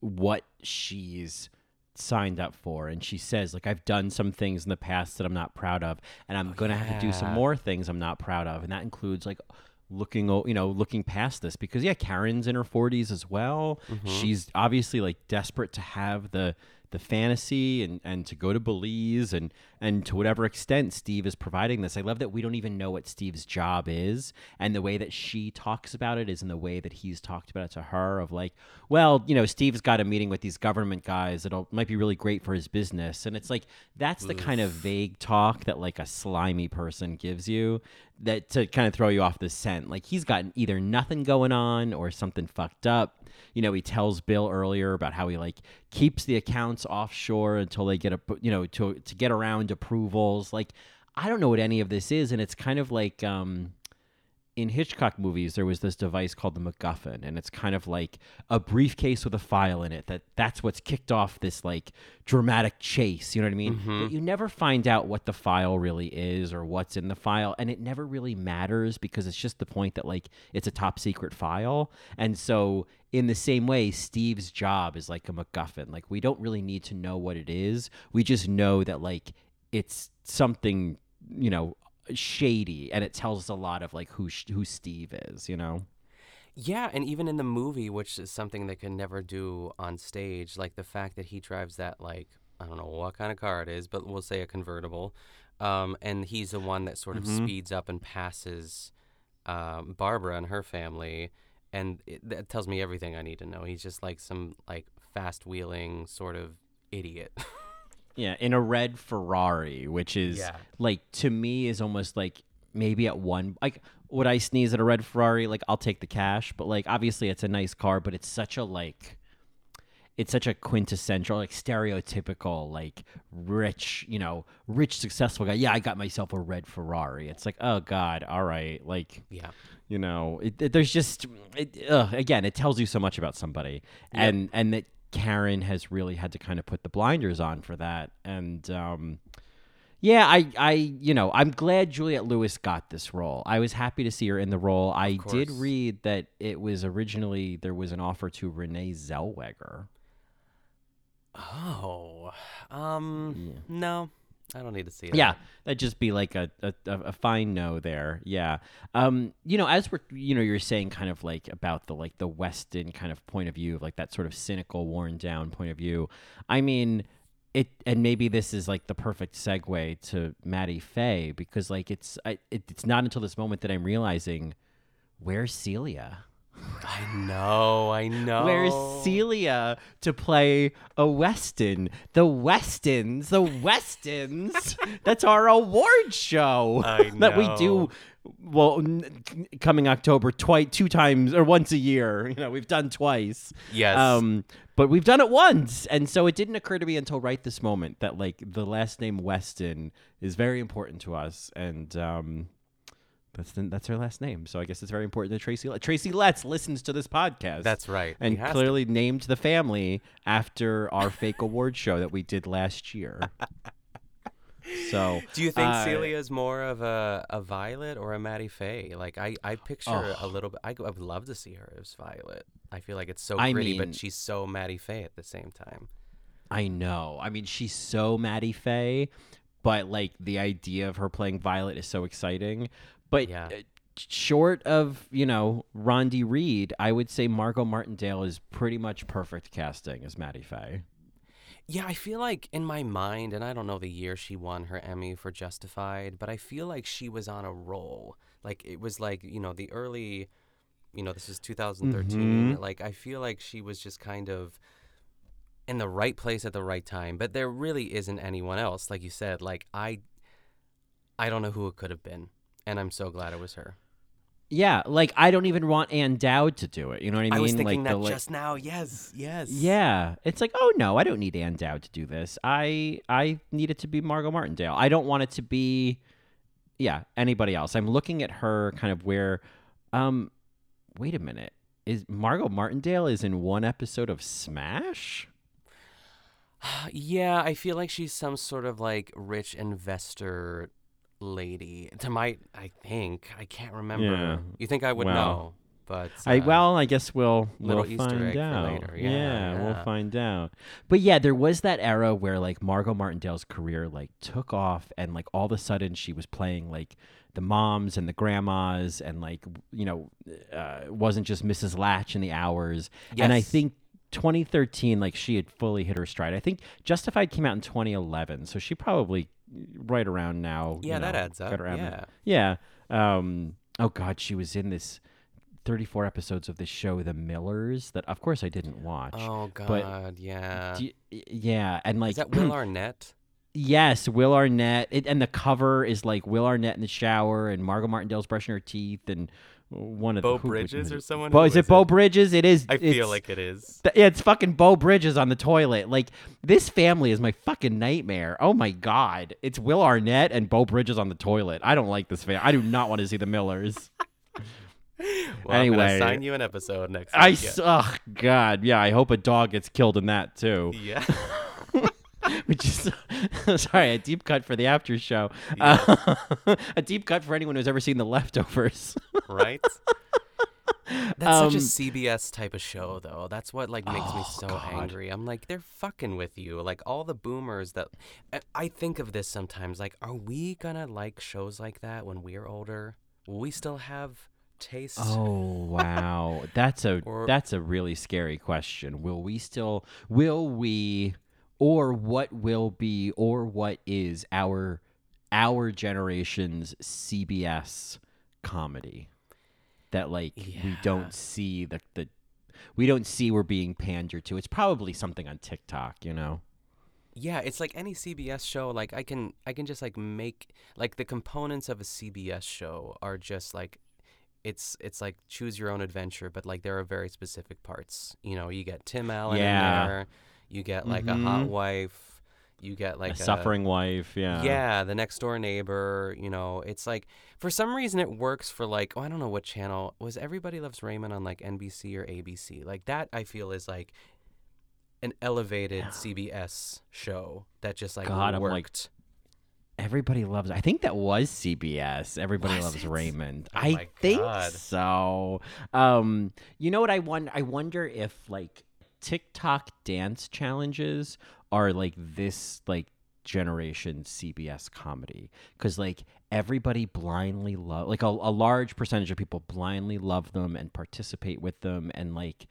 what she's signed up for and she says like I've done some things in the past that I'm not proud of and I'm oh, going to have to do some more things I'm not proud of and that includes like looking you know looking past this because yeah Karen's in her 40s as well mm-hmm. she's obviously like desperate to have the the fantasy and and to go to Belize and and to whatever extent Steve is providing this. I love that we don't even know what Steve's job is. And the way that she talks about it is in the way that he's talked about it to her of like well you know Steve's got a meeting with these government guys that might be really great for his business. And it's like that's the kind of vague talk that like a slimy person gives you that to kind of throw you off the scent. Like he's got either nothing going on or something fucked up. You know he tells bill earlier about how he like keeps the accounts offshore until they get a you know to to get around approvals. Like i don't know what any of this is and it's kind of like um in Hitchcock movies, there was this device called the MacGuffin, and it's kind of like a briefcase with a file in it. That that's what's kicked off this like dramatic chase. You know what I mean? Mm-hmm. But you never find out what the file really is or what's in the file, and it never really matters because it's just the point that like it's a top secret file. And so, in the same way, Steve's job is like a MacGuffin. Like we don't really need to know what it is. We just know that like it's something you know shady and it tells us a lot of like who sh- who Steve is, you know. Yeah, and even in the movie, which is something they could never do on stage, like the fact that he drives that like I don't know what kind of car it is, but we'll say a convertible, um, and he's the one that sort of Mhm. speeds up and passes um, Barbara and her family, and it, that tells me everything I need to know. He's just like some like fast wheeling sort of idiot. [laughs] Yeah, in a red Ferrari, which is Yeah. like to me is almost like maybe at one like would I sneeze at a red Ferrari? Like I'll take the cash, but like obviously it's a nice car, but it's such a like it's such a quintessential, like stereotypical, like rich, you know, rich successful guy. Yeah, I got myself a red Ferrari. It's like, oh God, all right, like Yeah. you know, it, it- there's just it, again, it tells you so much about somebody, and and that Karen has really had to kind of put the blinders on for that, and um, yeah, I I you know I'm glad Juliette Lewis got this role. I was happy to see her in the role. I did read that it was originally there was an offer to Renee Zellweger. Oh, um, no, I don't need to see it. Yeah, that'd just be like a, a, a fine no there. Yeah. Um, you know, as we're you know, you're saying kind of like about the like the Weston kind of point of view, like that sort of cynical, worn down point of view. I mean, it and maybe this is like the perfect segue to Mattie Fae because like it's I, it, it's not until this moment that I'm realizing where's Celia. I know, I know. Where's Celia to play a Weston? The Westons, the Westons. [laughs] That's our award show I [laughs] that we do. Well, n- coming October, twice, two times or once a year. You know, we've done twice. Yes. Um, but we've done it once, and so it didn't occur to me until right this moment that like the last name Weston is very important to us, and um, that's the, that's her last name. So I guess it's very important that Tracy Le- Tracy Letts listens to this podcast. That's right. He and has clearly named the family after our fake award show that we did last year. [laughs] So Do you think uh, Celia's more of a, a Violet or a Mattie Fae? Like I, I picture a little bit. I, I would love to see her as Violet. I feel like it's so I gritty, mean- but she's so Mattie Fae at the same time. I know. I mean, she's so Mattie Fae, but like the idea of her playing Violet is so exciting. But Yeah. uh, short of you know Rondi Reed, I would say Margot Martindale is pretty much perfect casting as Mattie Fae. Yeah, I feel like in my mind, and I don't know the year she won her Emmy for Justified, but I feel like she was on a roll. Like it was like you know the early, you know this is 2013. Mhm. Like I feel like she was just kind of in the right place at the right time. But there really isn't anyone else, like you said. Like I, I don't know who it could have been, and I'm so glad it was her. Yeah, like I don't even want Ann Dowd to do it. You know what I mean? I was thinking like that the, like- just now. Yes, yes. Yeah, it's like, oh no, I don't need Ann Dowd to do this. I I need it to be Margot Martindale. I don't want it to be, yeah, anybody else. I'm looking at her kind of where, um, wait a minute, is Margot Martindale is in one episode of Smash? [sighs] Yeah, I feel like she's some sort of like rich investor lady. To my, I think I can't remember. Yeah. You think I would Well, know, but I uh, well, I guess we'll little we'll Easter find out. later. Yeah, we'll find out. But yeah, there was that era where like Margot Martindale's career like took off, and like all of a sudden she was playing like the moms and the grandmas, and like you know, uh, wasn't just Mrs. Latch in the hours. And I think 2013, like she had fully hit her stride. I think Justified came out in 2011, so she probably right around now. you Yeah, that adds up, yeah. yeah. Um. Oh God, she was in this 34 episodes of this show, The Millers, that of course I didn't watch. Oh but God, yeah. you- yeah, and like Is that Will [clears throat] Arnett? Yes, Will Arnett, it, and the cover is like Will Arnett in the shower, and Margot Martindale's brushing her teeth, and one of Bo the Bridges or someone? Bo, is it is Bo it? Bridges? It is. I feel like it is. Th- Yeah, it's fucking Beau Bridges on the toilet. Like this family is my fucking nightmare. Oh my god, it's Will Arnett and Beau Bridges on the toilet. I don't like this family. I do not want to see the Millers. [laughs] Well, I'm anyway, sign you an episode next. I week, yeah. oh god, yeah. I hope a dog gets killed in that too. Yeah. [laughs] [laughs] Which is [laughs] sorry, a deep cut for the after show. Uh, [laughs] a deep cut for anyone who's ever seen The Leftovers. right? That's Um, such a CBS type of show, though. That's what like makes me Oh, so God. angry. I'm like, they're fucking with you. Like all the boomers that I- I think of this sometimes. Like, are we gonna like shows like that when we're older? Will we still have taste? Oh wow, that's a Or- that's a really scary question. Will we still? Will we? Or what will be? Or what is our our generation's CBS comedy? That like we don't see the the we don't see we're being pandered to. It's probably something on TikTok, you know. Yeah, it's like any CBS show. Like I can, I can just like make like the components of a CBS show are just like, it's it's like choose your own adventure, but like there are very specific parts. You know, you get Tim Allen Yeah. in there, you get like a hot wife, you get like a suffering wife. Yeah. yeah, the next door neighbor. You know, it's like for some reason it works for like oh I don't know what channel was Everybody Loves Raymond on like NBC or ABC. Like that I feel is like an elevated CBS show that just like God, I'm like, worked. Everybody loves. I think that was CBS. Everybody Was loves it? Raymond. Oh I think God. so. Um, you know what I wonder? I wonder if like TikTok dance challenges are like this like generation CBS comedy. Because like everybody blindly love like a, a large percentage of people blindly love them and participate with them and like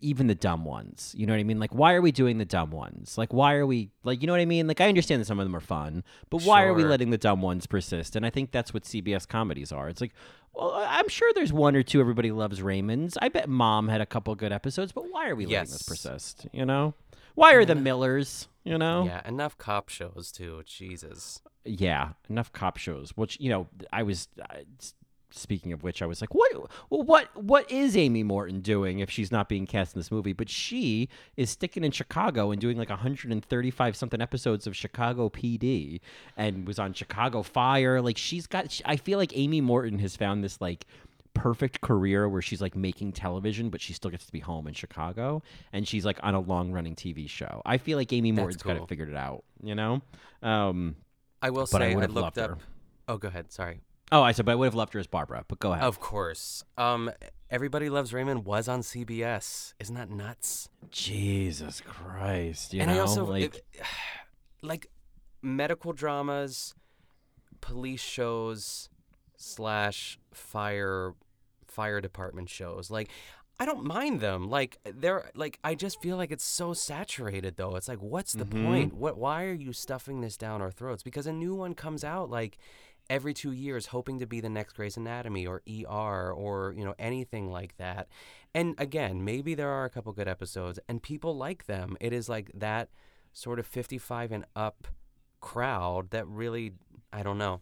even the dumb ones. You know what I mean? Like, why are we doing the dumb ones? Like, why are we like, you know what I mean? Like, I understand that some of them are fun, but why are we letting the dumb ones persist? And I think that's what CBS comedies are. It's like, well, I- I'm sure there's one or two everybody loves Raymond's. I bet Mom had a couple good episodes, but why are we letting this persist? You know, why are the Millers? You know, Yeah, enough cop shows too. Jesus. yeah, enough cop shows. Which you know, I was. S- speaking of which, I was like, what? Well, what? What is Amy Morton doing if she's not being cast in this movie? But she is sticking in Chicago and doing like 135 something episodes of Chicago PD, and was on Chicago Fire. Like she's got. I feel like Amy Morton has found this like perfect career where she's like making television, but she still gets to be home in Chicago, and she's like on a long running TV show. I feel like Amy Morton's cool. it figured it out. You know. Um, I will But I say I, looked up. her. Oh, go ahead. Sorry. Oh, I said, but I would have loved her as Barbara. But go ahead. Of course. Um, Everybody Loves Raymond was on CBS. Isn't that nuts? Jesus Christ! You and know, I also like it- [sighs] like medical dramas, police shows, slash fire fire department shows. Like I don't mind them. Like they're like I just feel like it's so saturated though. It's like what's the Mhm. point? What why are you stuffing this down our throats? Because a new one comes out like every 2 years hoping to be the next Grey's Anatomy or ER or you know anything like that. And again, maybe there are a couple good episodes and people like them. It is like that sort of 55 and up crowd that really I don't know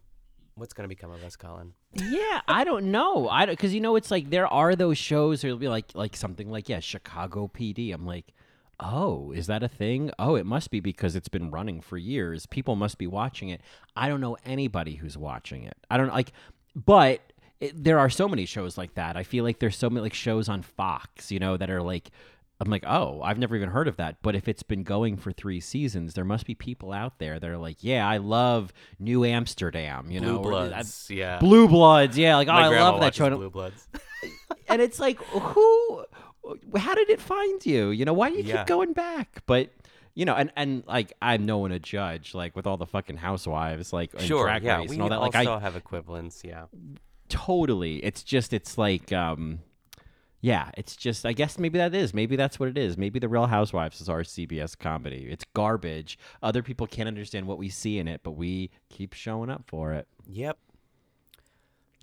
what's going to become of us, Colin. yeah, I don't know. I don't because you know it's like there are those shows. where There'll be like like something like yeah, Chicago PD. I'm like, oh, is that a thing? Oh, it must be because it's been running for years. People must be watching it. I don't know anybody who's watching it. I don't like, but. It, there are so many shows like that. I feel like there's so many like shows on Fox, you know, that are like I'm like, oh, I've never even heard of that. But if it's been going for three seasons, there must be people out there that are like, yeah, I love New Amsterdam, you know, Blue or- Bloods, yeah. Blue Bloods, yeah, like oh, I love that show. Blue Bloods. and it's like, who? How did it find you? You know, why do you Yeah. keep going back? But you know, and and like I'm no one to judge, like with all the fucking housewives, like and sure, Drag yeah, we and all that. Like I have equivalents, yeah. totally, it's just it's like. um yeah, it's just I guess maybe that is. Maybe that's what it is. Maybe the Real Housewives is our CBS comedy. It's garbage. Other people can't understand what we see in it, but we keep showing up for it. Yep.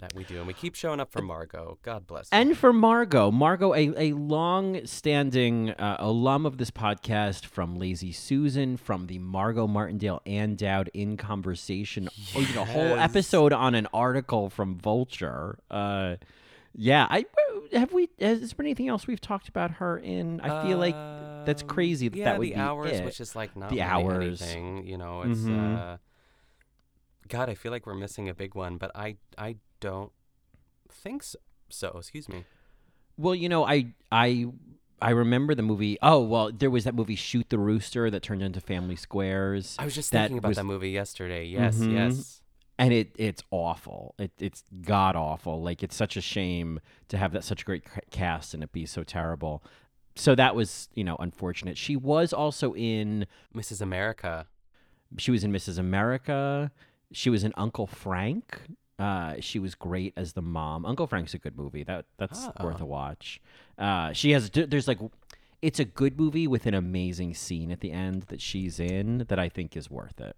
That we do. And we keep showing up for Margot. God bless her. And for Margot, Margot, a, a long standing uh, alum of this podcast from Lazy Susan, from the Margot Martindale and Dowd in conversation, oh, know, a whole episode on an article from Vulture. Uh, yeah, I have we. Has there anything else we've talked about her in? I feel like that's Um, crazy. That yeah, that would the be hours, it. which is like not the really hours. anything. You know, it's Mhm. uh God, I feel like we're missing a big one, but I I don't think so. so excuse me. Well, you know, I I I remember the movie. Oh, well, there was that movie Shoot the Rooster that turned into Family Squares. I was just that thinking about was- that movie yesterday. Yes, Mhm. yes. And it it's awful. It it's god awful. Like it's such a shame to have that such a great cast and it be so terrible. So that was, you know, unfortunate. She was also in Mrs. America. she was in Mrs. America. She was in Uncle Frank. Uh, she was great as the mom. Uncle Frank's a good movie. That that's worth Ah. a watch. Uh, she has there's like it's a good movie with an amazing scene at the end that she's in that I think is worth it.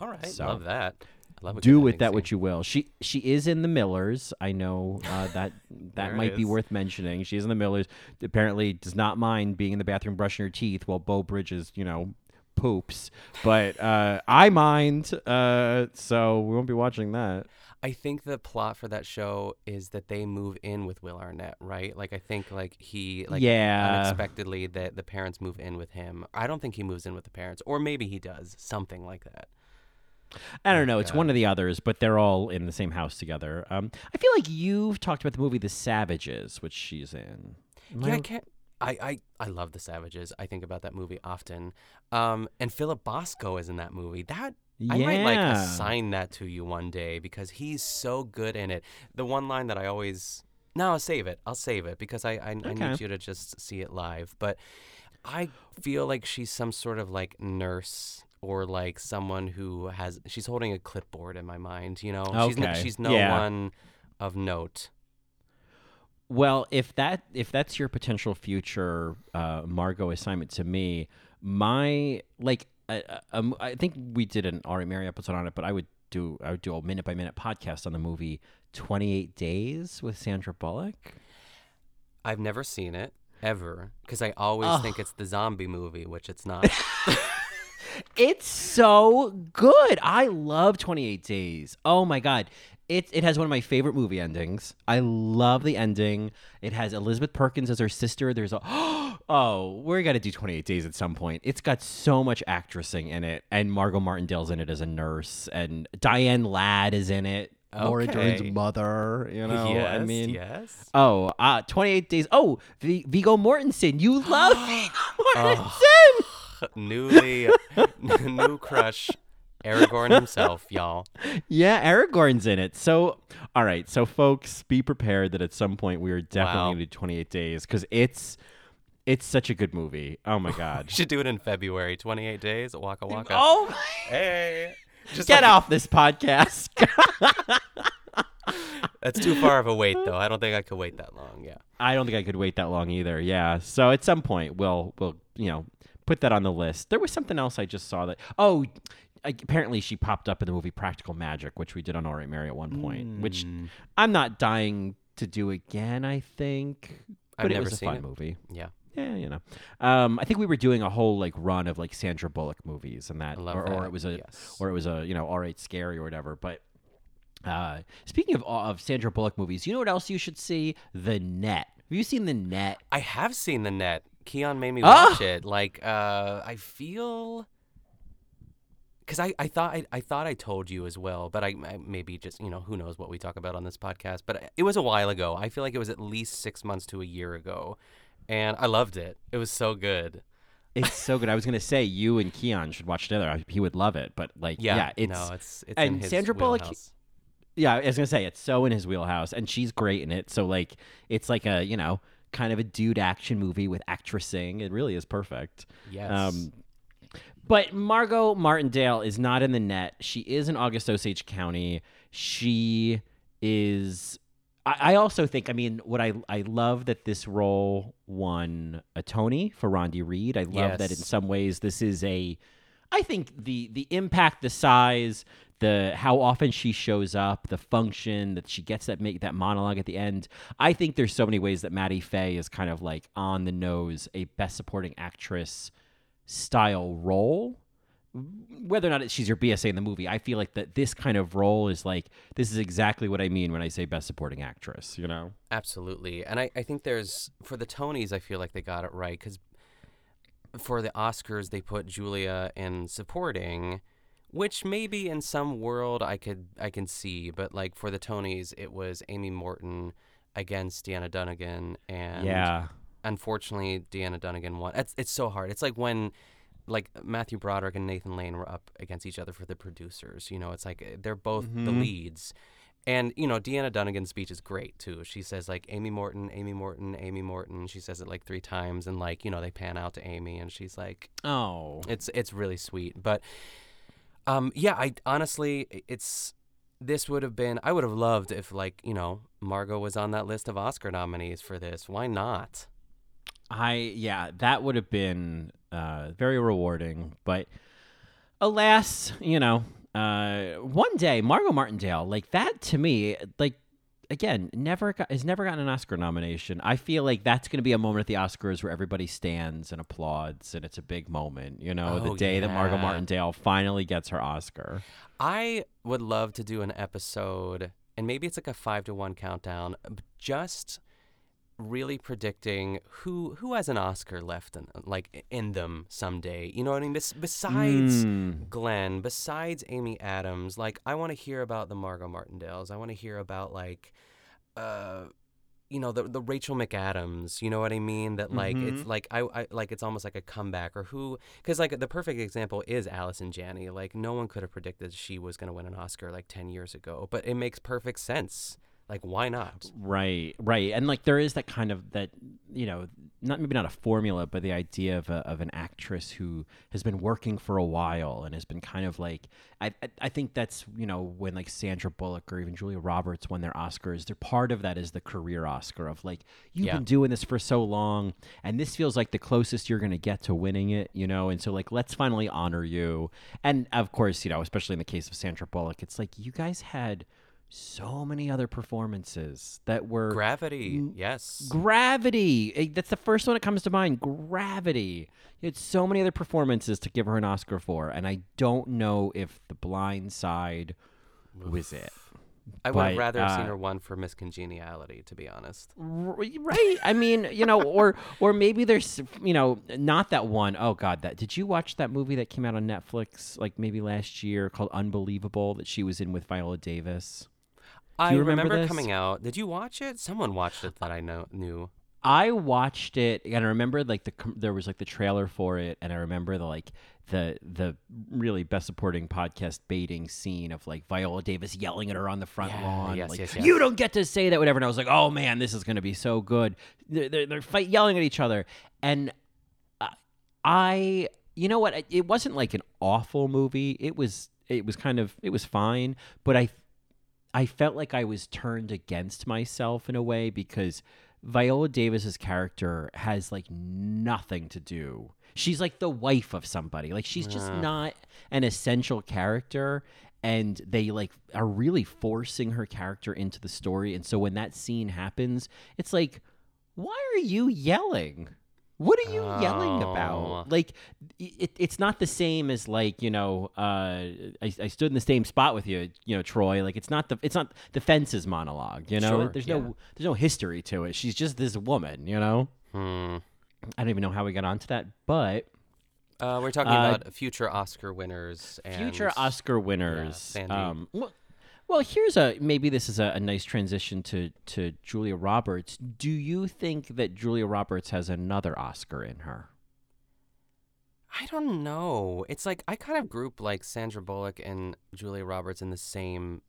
All right, So- love that. love do with that scene. what you will. She she is in the Millers. I know uh, [laughs] that that might be worth mentioning. She's in the Millers. Apparently, does not mind being in the bathroom brushing her teeth while Beau Bridges, you know, poops. But uh, I mind. Uh, so we won't be watching that. I think the plot for that show is that they move in with Will Arnett, right? Like I think like he like Yeah. unexpectedly that the parents move in with him. I don't think he moves in with the parents, or maybe he does something like that. I don't know. It's God. one of the others, but they're all in the same house together. Um, I feel like you've talked about the movie The Savages, which she's in. Am Yeah, I- I can't. I, I, I love the Savages. I think about that movie often. Um, and Philip Bosco is in that movie. That I might like assign that to you one day because he's so good in it. The one line that I always no, I'll save it. I'll save it because I I, I need you to just see it live. But I feel like she's some sort of like nurse or like someone who has she's holding a clipboard in my mind. You know, she's no, she's no Yeah. one of note. Well, if that if that's your potential future uh, Margot assignment to me, my like uh, uh, um, I think we did an Ari Mary episode on it, but I would do I would do a minute by minute podcast on the movie Twenty Eight Days with Sandra Bullock. I've never seen it ever because I always think it's the zombie movie, which it's not. [laughs] It's so good. I love 28 Days. Oh my god. It it has one of my favorite movie endings. I love the ending. It has Elizabeth Perkins as her sister. There's a [gasps] Oh, we're going to do 28 Days at some point. It's got so much actressing in it and Margot Martindale's in it as a nurse and Diane Ladd is in it. Laura Dern's mother, you know. I mean, yes. Oh, uh, 28 Days. Oh, v- Viggo Mortensen. You love [gasps] Viggo Mortensen. Oh, newly [laughs] new crush, Aragorn himself, y'all. [laughs] Yeah, Aragorn's in it. So, all right. So, folks, be prepared that at some point we are definitely Wow. going to do 28 Days because it's it's such a good movie. Oh my god. [laughs] Should do it in February. Twenty eight days. Waka waka. [laughs] oh, my- hey. Just get like- off this podcast. That's too far of a wait, though. I don't think I could wait that long. Yeah. I don't think I could wait that long either. Yeah. So at some point we'll we'll you know put that on the list. There was something else I just saw that. Oh. Apparently, she popped up in the movie Practical Magic, which we did on All Right Mary at one point. Which Mm. I'm not dying to do again. I think, but I've it never was a fun it. movie. Yeah. Yeah, you know. Um, I think we were doing a whole like run of like Sandra Bullock movies and that, I love or, or it was a, yes. or it was a you know, all right, scary or whatever. But uh, speaking of of Sandra Bullock movies, you know what else you should see? The Net. Have you seen The Net? I have seen the net. Keon made me Ah! watch it. Like, uh, I feel because I, I thought I, I thought I told you as well, but I, I maybe just you know who knows what we talk about on this podcast. But it was a while ago. I feel like it was at least six months to a year ago, and I loved it. It was so good. It's so good. I was gonna say you and Keon should watch together. He would love it. But like, Yeah, yeah, it's no, it's it's and Sandra Bullock. wheelhouse. Yeah, I was gonna say it's so in his wheelhouse, and she's great in it. So like, it's like a you know kind of a dude action movie with actressing. It really is perfect. Yes. Um, but Margot Martindale is not in the net. She is in August Osage County. She is. I, I also think. I mean, what I I love that this role won a Tony for Rondi Reed. I love that in some ways this is a. I think the the impact, the size, the how often she shows up, the function that she gets that make that monologue at the end. I think there's so many ways that Mattie Fae is kind of like on the nose, a best supporting actress style role. Whether or not she's your BSA in the movie, I feel like that this kind of role is like this is exactly what I mean when I say best supporting actress. You know? Absolutely. And I, I think there's, for the Tonys, I feel like they got it right because for the Oscars, they put Julia in supporting, which maybe in some world I could I can see, but like for the Tonys, it was Amy Morton against Deanna Dunagan, and Yeah. Unfortunately, Deanna Dunagan won. It's it's so hard. It's like when like Matthew Broderick and Nathan Lane were up against each other for the producers. You know, it's like uh, they're both the Mhm. leads. And you know, Deanna Dunagan's speech is great too. She says like Amy Morton, Amy Morton, Amy Morton. She says it like three times, and like you know, they pan out to Amy, and she's like, Oh, it's it's really sweet. But um, yeah, I honestly, it's this would have been. I would have loved if like you know, Margot was on that list of Oscar nominees for this. Why not? I yeah, that would have been uh, very rewarding, but alas, you know, uh, one day Margot Martindale, like that to me, like again, never got, has never gotten an Oscar nomination. I feel like that's going to be a moment at the Oscars where everybody stands and applauds, and it's a big moment. You know, the Oh, day that Margot. Martindale finally gets her Oscar. I would love to do an episode, and maybe it's like a five to one countdown, just really predicting who who has an Oscar left in like in them someday. You know what I mean? Bes- besides Mm. Glenn, besides Amy Adams, like I want to hear about the Margot Martindales. I want to hear about like, uh. You know the the Rachel McAdams, you know what I mean? That like it's Mhm. like I, I like it's almost like a comeback or who because like the perfect example is Allison Janney. Like no one could have predicted she was going to win an Oscar like ten years ago, but it makes perfect sense. Like why not? Right, right, and like there is that kind of that you know, not maybe not a formula, but the idea of a, of an actress who has been working for a while and has been kind of like I I, I think that's you know when like Sandra Bullock or even Julia Roberts won their Oscars, they're part of that is the career Oscar of like you've Yeah. been doing this for so long, and this feels like the closest you're gonna get to winning it, you know, and so like let's finally honor you, and of course you know especially in the case of Sandra Bullock, it's like you guys had so many other performances that were Gravity, yes. Gravity. Eh, That's the first one that comes to mind. Gravity. You had so many other performances to give her an Oscar for, and I don't know if The Blind Side was it. I would have rather have seen uh, her one for Miss Congeniality, to be honest. Right. I mean, you know, or [laughs] or maybe there's, you know, not that one. Oh God, that did you watch that movie that came out on Netflix like maybe last year called Unbelievable that she was in with Viola Davis? Do I you remember, coming out. Did you watch it? Someone watched it that I know knew. I watched it and I remember like the there was like the trailer for it and I remember the like the the really best supporting podcast baiting scene of like Viola Davis yelling at her on the front Yeah, lawn yes, like yes, yes. you don't get to say that whatever and I was like oh man this is going to be so good they're, they're, they're fight yelling at each other and uh, I you know what it wasn't like an awful movie it was it was kind of it was fine but I I felt like I was turned against myself in a way because Viola Davis's character has like nothing to do. She's like the wife of somebody. Like she's just Yeah. not an essential character and they like are really forcing her character into the story and so when that scene happens, it's like why are you yelling? What are you yelling Oh. about? Like, it, it's not the same as like you know, uh, I, I stood in the same spot with you, you know, Troy. Like, it's not the it's not the fences monologue. You know, Sure, there's yeah. no there's no history to it. She's just this woman. You know, Hmm. I don't even know how we got onto that, but Uh, we're talking Uh, about future Oscar winners and future Oscar winners. Sandy. um, well, well, here's a maybe this is a, a nice transition to to Julia Roberts. Do you think that Julia Roberts has another Oscar in her? I don't know. It's like I kind of group like Sandra Bullock and Julia Roberts in the same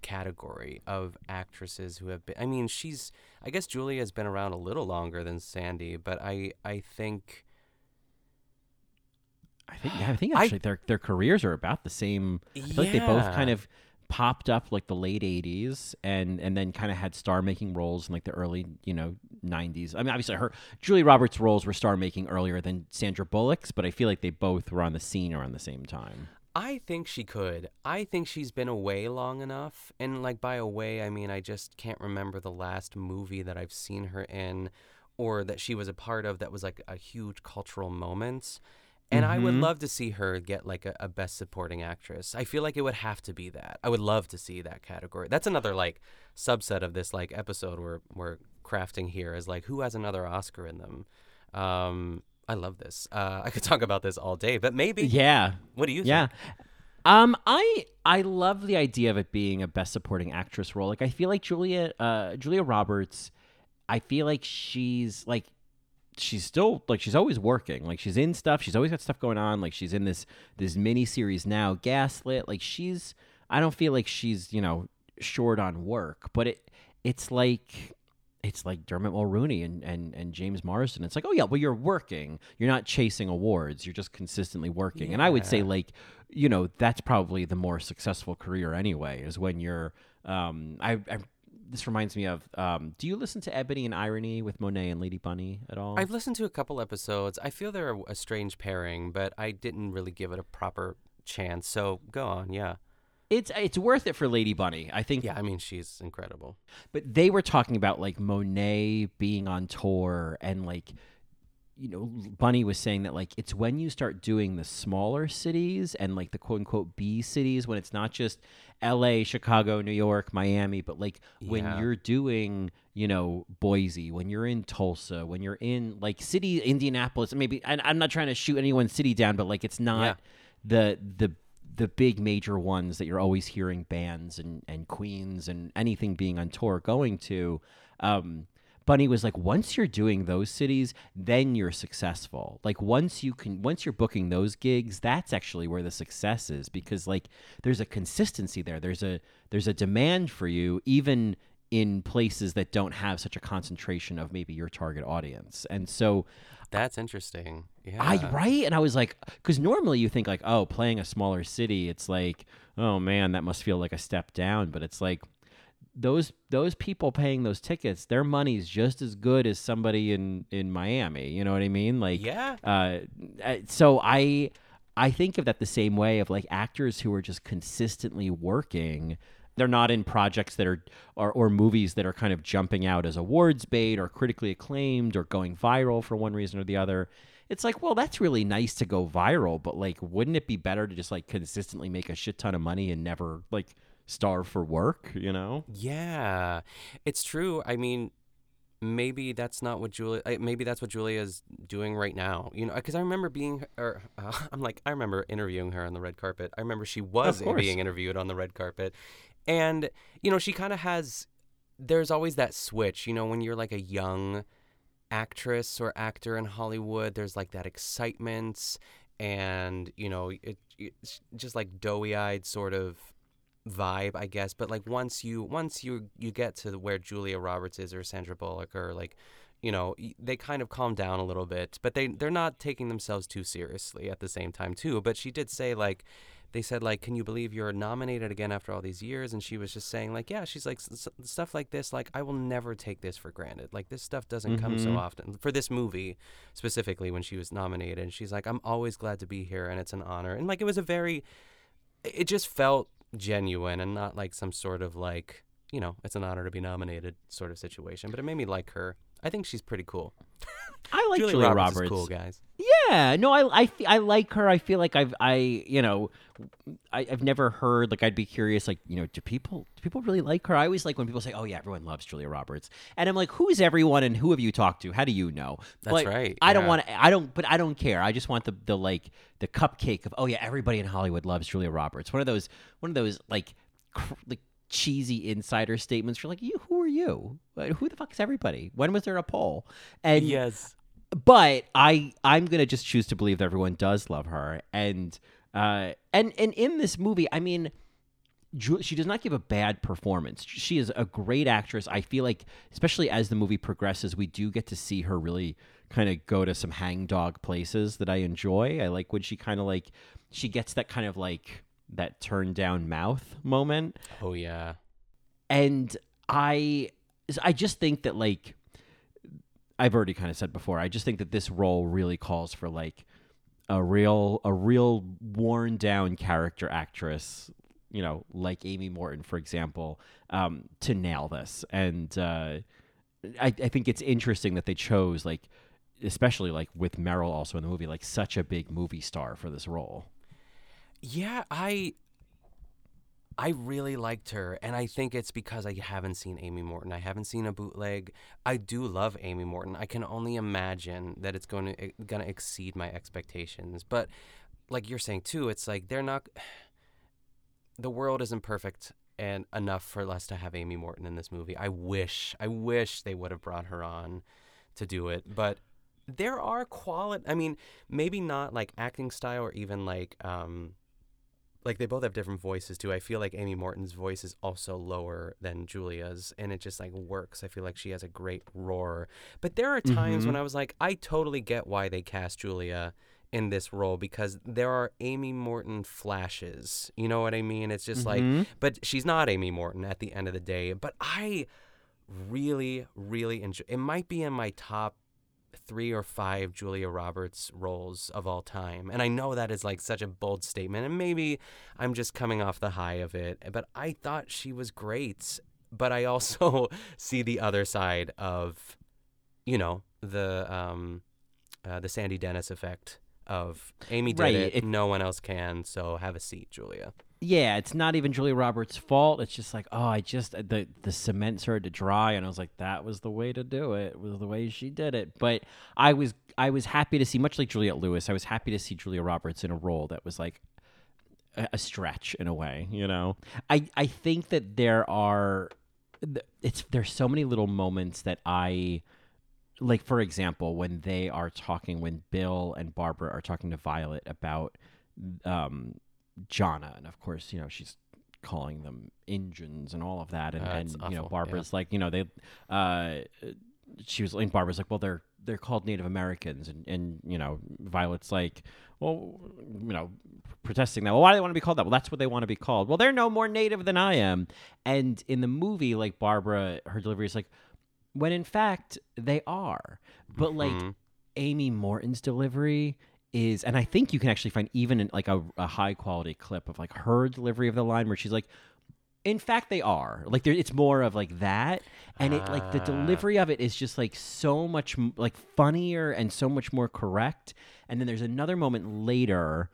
category of actresses who have been I mean, she's I guess Julia has been around a little longer than Sandy, but I I think I think yeah, [gasps] I think I- actually their their careers are about the same. I feel like they both kind of popped up like the late '80s and and then kind of had star making roles in like the early you know '90s. I mean, obviously her Julie Roberts' roles were star making earlier than Sandra Bullock's, but I feel like they both were on the scene around the same time. I think she could. I think she's been away long enough. And like by away, I mean I just can't remember the last movie that I've seen her in or that she was a part of that was like a huge cultural moment. And I would Mhm. love to see her get like a, a best supporting actress. I feel like it would have to be that. I would love to see that category. That's another like subset of this like episode we're we're crafting here is like who has another Oscar in them. Um I love this. Uh, I could talk about this all day, but maybe. Yeah. What do you Yeah. think? Um, I I love the idea of it being a best supporting actress role. Like I feel like Julia uh Julia Roberts, I feel like she's like she's still like she's always working. Like she's in stuff. She's always got stuff going on. Like she's in this this mini series now, Gaslit. Like she's I don't feel like she's, you know, short on work, but it it's like it's like Dermot Mulroney and, and, and James Marsden. It's like, oh yeah, well you're working. You're not chasing awards. You're just consistently working. And I would say like, you know, that's probably the more successful career anyway, is when you're um I, I this reminds me of um do you listen to Ebony and Irony with Monet and Lady Bunny at all? I've listened to a couple episodes. I feel they're a strange pairing, but I didn't really give it a proper chance. So go on, yeah. It's it's worth it for Lady Bunny. I think Yeah, I mean she's incredible. But they were talking about like Monet being on tour and like you know Bunny was saying that like it's when you start doing the smaller cities and like the quote unquote B cities when it's not just LA, Chicago, New York, Miami, but like when you're doing, you know, Boise, when you're in Tulsa, when you're in like city Indianapolis, maybe and I'm not trying to shoot anyone's city down, but like it's not the the the big major ones that you're always hearing bands and, and queens and anything being on tour going to. Um, Bunny was like, once you're doing those cities, then you're successful. Like once you can, once you're booking those gigs, that's actually where the success is because like there's a consistency there. There's a there's a demand for you even in places that don't have such a concentration of maybe your target audience. And so That's interesting. Yeah. I right, and I was like, because normally you think like, oh, playing a smaller city, it's like, oh man, that must feel like a step down. But it's like those those people paying those tickets, their money's just as good as somebody in in Miami. You know what I mean? Like, Yeah. Uh, uh, so I I think of that the same way of like actors who are just consistently working. They're not in projects that are or, or movies that are kind of jumping out as awards bait or critically acclaimed or going viral for one reason or the other. It's like, well, that's really nice to go viral, but like, wouldn't it be better to just like consistently make a shit ton of money and never like starve for work? You know? Yeah, it's true. I mean, maybe that's not what Julia. Maybe that's what Julia is doing right now. You know, because I remember being, or uh, [laughs] I'm like, I remember interviewing her on the red carpet. I remember she was being interviewed on the red carpet, and you know, she kind of has. There's always that switch. You know, when you're like a young actress or actor in Hollywood, there's like that excitement, and you know, it, it's just like doughy-eyed sort of vibe, I guess. But like once you once you you get to where Julia Roberts is or Sandra Bullock or like you know they kind of calm down a little bit, but they they're not taking themselves too seriously at the same time too. But she did say like they said like can you believe you're nominated again after all these years and she was just saying like yeah she's like "S- s- stuff like this like i will never take this for granted like this stuff doesn't come so Mhm. often for this movie specifically when she was nominated and she's like i'm always glad to be here and it's an honor and like it was a very it just felt genuine and not like some sort of like you know it's an honor to be nominated sort of situation but it made me like her i think she's pretty cool I like Julia Julia, Roberts is Roberts. cool, guys. Yeah, no, I, I, I like her. I feel like I've, I, you know, I, I've never heard. Like, I'd be curious. Like, you know, do people, do people really like her? I always like when people say, "Oh yeah, everyone loves Julia Roberts," and I'm like, "Who is everyone? And who have you talked to? How do you know?" That's But right, I don't want. to I don't. But I don't care. I just want the, the like the cupcake of, "Oh yeah, everybody in Hollywood loves Julia Roberts." One of those, one of those like, cr- like cheesy insider statements. You're like, "You, who are you? Who the fuck is everybody? When was there a poll?" And yes but I I'm gonna just choose to believe that everyone does love her, and uh, and and in this movie, I mean, she does not give a bad performance. She is a great actress. I feel like, especially as the movie progresses, we do get to see her really kind of go to some hangdog places that I enjoy. I like when she kind of like she gets that kind of like that turn down mouth moment oh yeah and I I just think that like I've already kind of said before, I just think that this role really calls for like a real a real worn down character actress, you know, like Amy Morton, for example, um, to nail this. And uh, I, I think it's interesting that they chose like especially like with Meryl also in the movie, like such a big movie star for this role. Yeah, I I really liked her and I think it's because I haven't seen Amy Morton. I haven't seen a bootleg. I do love Amy Morton. I can only imagine that it's going to going to exceed my expectations. But like you're saying too, it's like they're not [sighs] the world isn't perfect and enough for us to have Amy Morton in this movie. I wish I wish they would have brought her on to do it, but there are quality I mean, maybe not like acting style or even like um like they both have different voices too. I feel like Amy Morton's voice is also lower than Julia's, and it just like works. I feel like she has a great roar. But there are times when Mhm. I was like, I totally get why they cast Julia in this role because there are Amy Morton flashes. You know what I mean? It's just Mhm. like, but she's not Amy Morton at the end of the day. But I really, really enjoy. It might be in my top three or five Julia Roberts roles of all time. And I know that is like such a bold statement, and maybe I'm just coming off the high of it, but I thought she was great. But I also [laughs] see the other side of, you know, the um, uh, the Sandy Dennis effect of Amy did Right, it, it- no one else can, so have a seat, Julia. yeah, it's not even Julia Roberts' fault. It's just like, oh, I just uh, the the cement started to dry, and I was like, that was the way to do it. Was the way she did it. But I was I was happy to see, much like Juliette Lewis, I was happy to see Julia Roberts in a role that was like a, a stretch in a way. You know, I I think that there are it's there's so many little moments that I like for example when they are talking when bill and barbara are talking to violet about um johnna and of course you know she's calling them engines and all of that and, Uh, and you know awful, yeah. barbara's like you know they uh she was like barbara's like well they're they're called native americans and and you know violet's like well you know protesting that. Well why do they want to be called that? Well that's what they want to be called. Well they're no more native than i am. And in the movie like barbara her delivery is like when in fact they are. But like Mhm. Amy Morton's delivery is, and I think you can actually find even in like a, a high quality clip of like her delivery of the line where she's like, in fact they are like it's more of like that and it like the Ah. delivery of it is just like so much like funnier and so much more correct and then there's another moment later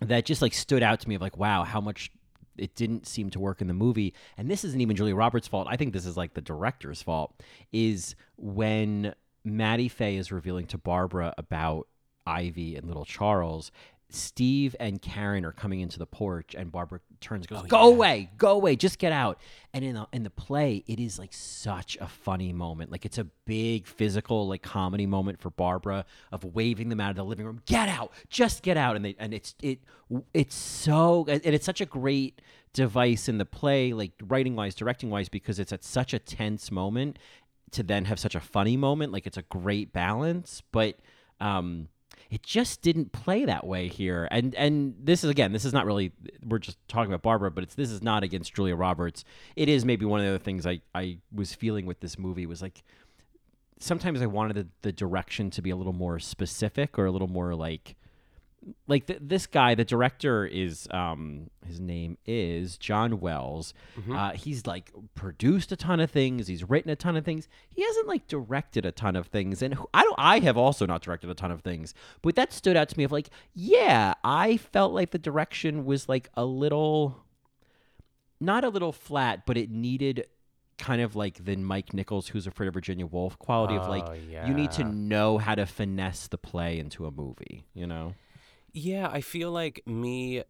that just like stood out to me of like wow how much it didn't seem to work in the movie. And this isn't even julia roberts fault. I think this is like the director's fault is when Mattie Fae is revealing to barbara about ivy and little charles steve and karen are coming into the porch and barbara turns and goes Oh, go yeah. away go away just get out. And in the in the play it is like such a funny moment. Like it's a big physical like comedy moment for barbara of waving them out of the living room. Get out just get out. And they and it's it it's so and it's such a great device in the play like writing wise directing wise because it's at such a tense moment to then have such a funny moment. Like it's a great balance but um it just didn't play that way here. And and this is again this is not really we're just talking about barbara but it's this is not against julia roberts. It is maybe one of the other things i i was feeling with this movie was like sometimes i wanted the, the direction to be a little more specific or a little more like like th- this guy the director is um his name is john wells. Uh, he's like produced a ton of things. He's written a ton of things. He hasn't like directed a ton of things. And i don't i have also not directed a ton of things. But that stood out to me of like yeah i felt like the direction was like a little not a little flat but it needed kind of like the mike nichols who's afraid of virginia woolf quality of like Oh, you need to know how to finesse the play into a movie you know Yeah, I feel like me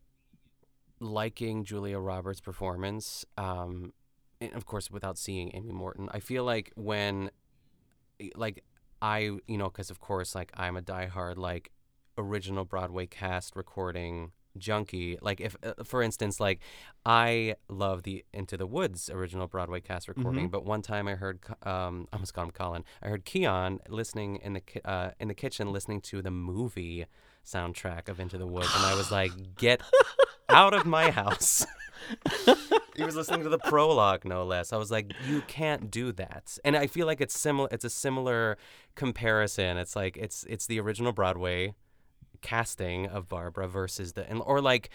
liking Julia Roberts' performance, um, and of course, without seeing Amy Morton, I feel like when, like, I, you know, because of course, like, I'm a diehard, like, original Broadway cast recording junkie. Like, if, uh, for instance, like, I love the Into the Woods original Broadway cast recording, Mhm. but one time I heard, um, I almost called him Colin, I heard Keon listening in the, ki- uh, in the kitchen listening to the movie soundtrack of Into the Woods, and I was like, [gasps] "Get out of my house!" he was listening to the prologue, no less. I was like, "You can't do that." And I feel like it's similar. It's a similar comparison. It's like it's it's the original Broadway casting of Barbara versus the and or like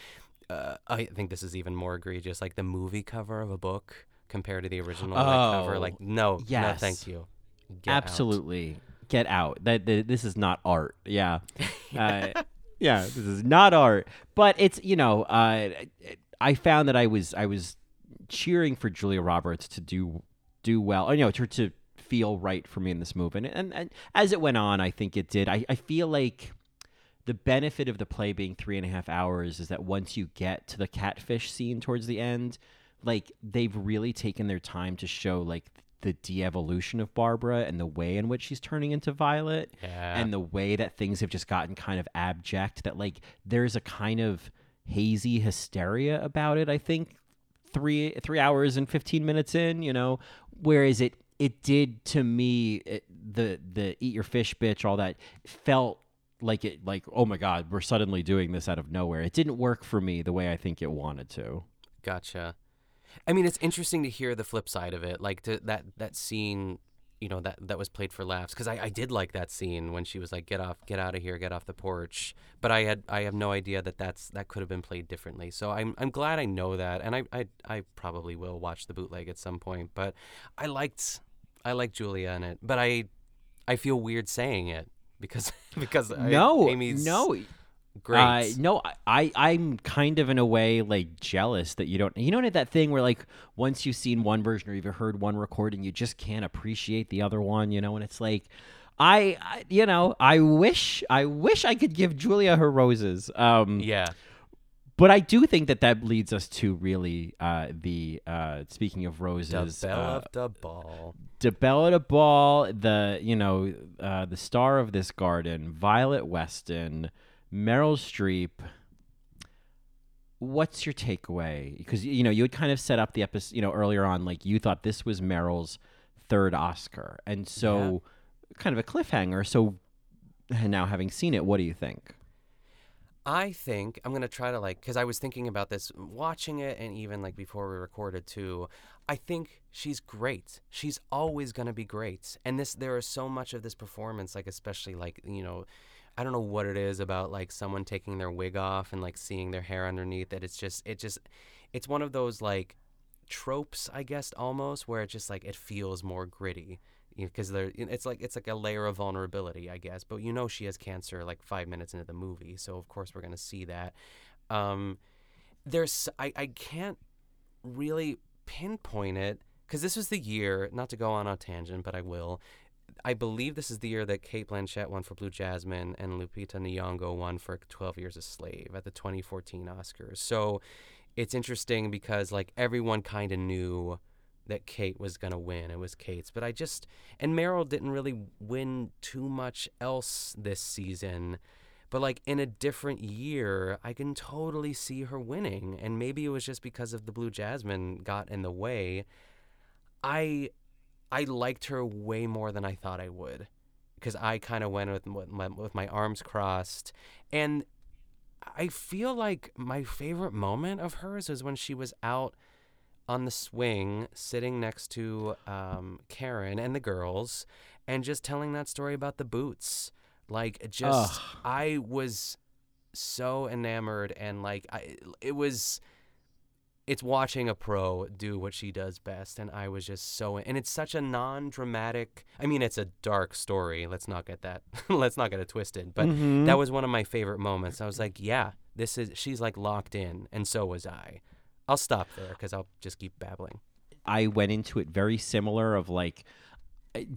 uh, I think this is even more egregious, like the movie cover of a book compared to the original like, cover. Oh, Like, no, no, yes. thank you. Get out. Get out. That, that this is not art. Yeah. [laughs] Uh, yeah, this is not art. But it's, you know, uh, I found that I was I was cheering for Julia Roberts to do do well. Or, you know, to, to feel right for me in this movie. And, and, and as it went on, I think it did. I, I feel like the benefit of the play being three and a half hours is that once you get to the catfish scene towards the end, like they've really taken their time to show like the de-evolution of Barbara and the way in which she's turning into Violet Yeah. and the way that things have just gotten kind of abject that like there's a kind of hazy hysteria about it I think 3 3 hours and 15 minutes in you know whereas it it did to me it, the the eat your fish bitch all that felt like it like oh my god we're suddenly doing this out of nowhere it didn't work for me the way I think it wanted to Gotcha. I mean, it's interesting to hear the flip side of it. Like to, that that scene you know that that was played for laughs because I, I did like that scene when she was like get off get out of here get off the porch but I had I have no idea that that's that could have been played differently so I'm I'm glad I know that and I I, I probably will watch the bootleg at some point but I liked I liked Julia in it but I I feel weird saying it because [laughs] because I, no, Amy's no, great Uh, no, I, I'm kind of in a way like jealous that you don't. You know that thing where like once you've seen one version or you've heard one recording, you just can't appreciate the other one. You know, and it's like. I, I you know I wish I wish I could give Julia her roses. Um, yeah but I do think that that leads us to really uh, the uh, speaking of roses, the belle uh, of the ball the belle of the ball, the you know uh, the star of this garden, Violet Weston, Meryl Streep. What's your takeaway? Because you know you had kind of set up the episode, you know, earlier on, like you thought this was Meryl's third Oscar, and so kind of a cliffhanger. So now having seen it, what do you think? I think I'm gonna try to like because I was thinking about this watching it and even like before we recorded too. I think she's great. She's always gonna be great. And this there is so much of this performance, like especially like you know, I don't know what it is about like someone taking their wig off and like seeing their hair underneath that it's just it just it's one of those like tropes I guess almost where it just like it feels more gritty because there it's like it's like a layer of vulnerability i guess. But you know she has cancer like five minutes into the movie so of course we're going to see that. Um there's i i can't really pinpoint it because this was the year not to go on a tangent but i will i believe this is the year that cate blanchett won for blue jasmine and lupita nyong'o won for 12 years a slave at the 2014 oscars so it's interesting because like everyone kind of knew that Kate was going to win. It was Kate's. But I just, and Meryl didn't really win too much else this season. But like in a different year, I can totally see her winning. And maybe it was just because of the Blue Jasmine got in the way. I, I liked her way more than I thought I would. Because I kind of went with, with my, with my arms crossed. And I feel like my favorite moment of hers was when she was out on the swing, sitting next to um, Karen and the girls, and just telling that story about the boots. Like, just Ugh. I was so enamored, and like, I it was. It's watching a pro do what she does best, and I was just so. And it's such a non-dramatic. I mean, it's a dark story. Let's not get that. [laughs] let's not get it twisted. But Mhm. that was one of my favorite moments. I was like, yeah, this is. She's like locked in, and so was I. I'll stop there because I'll just keep babbling. I went into it very similar of like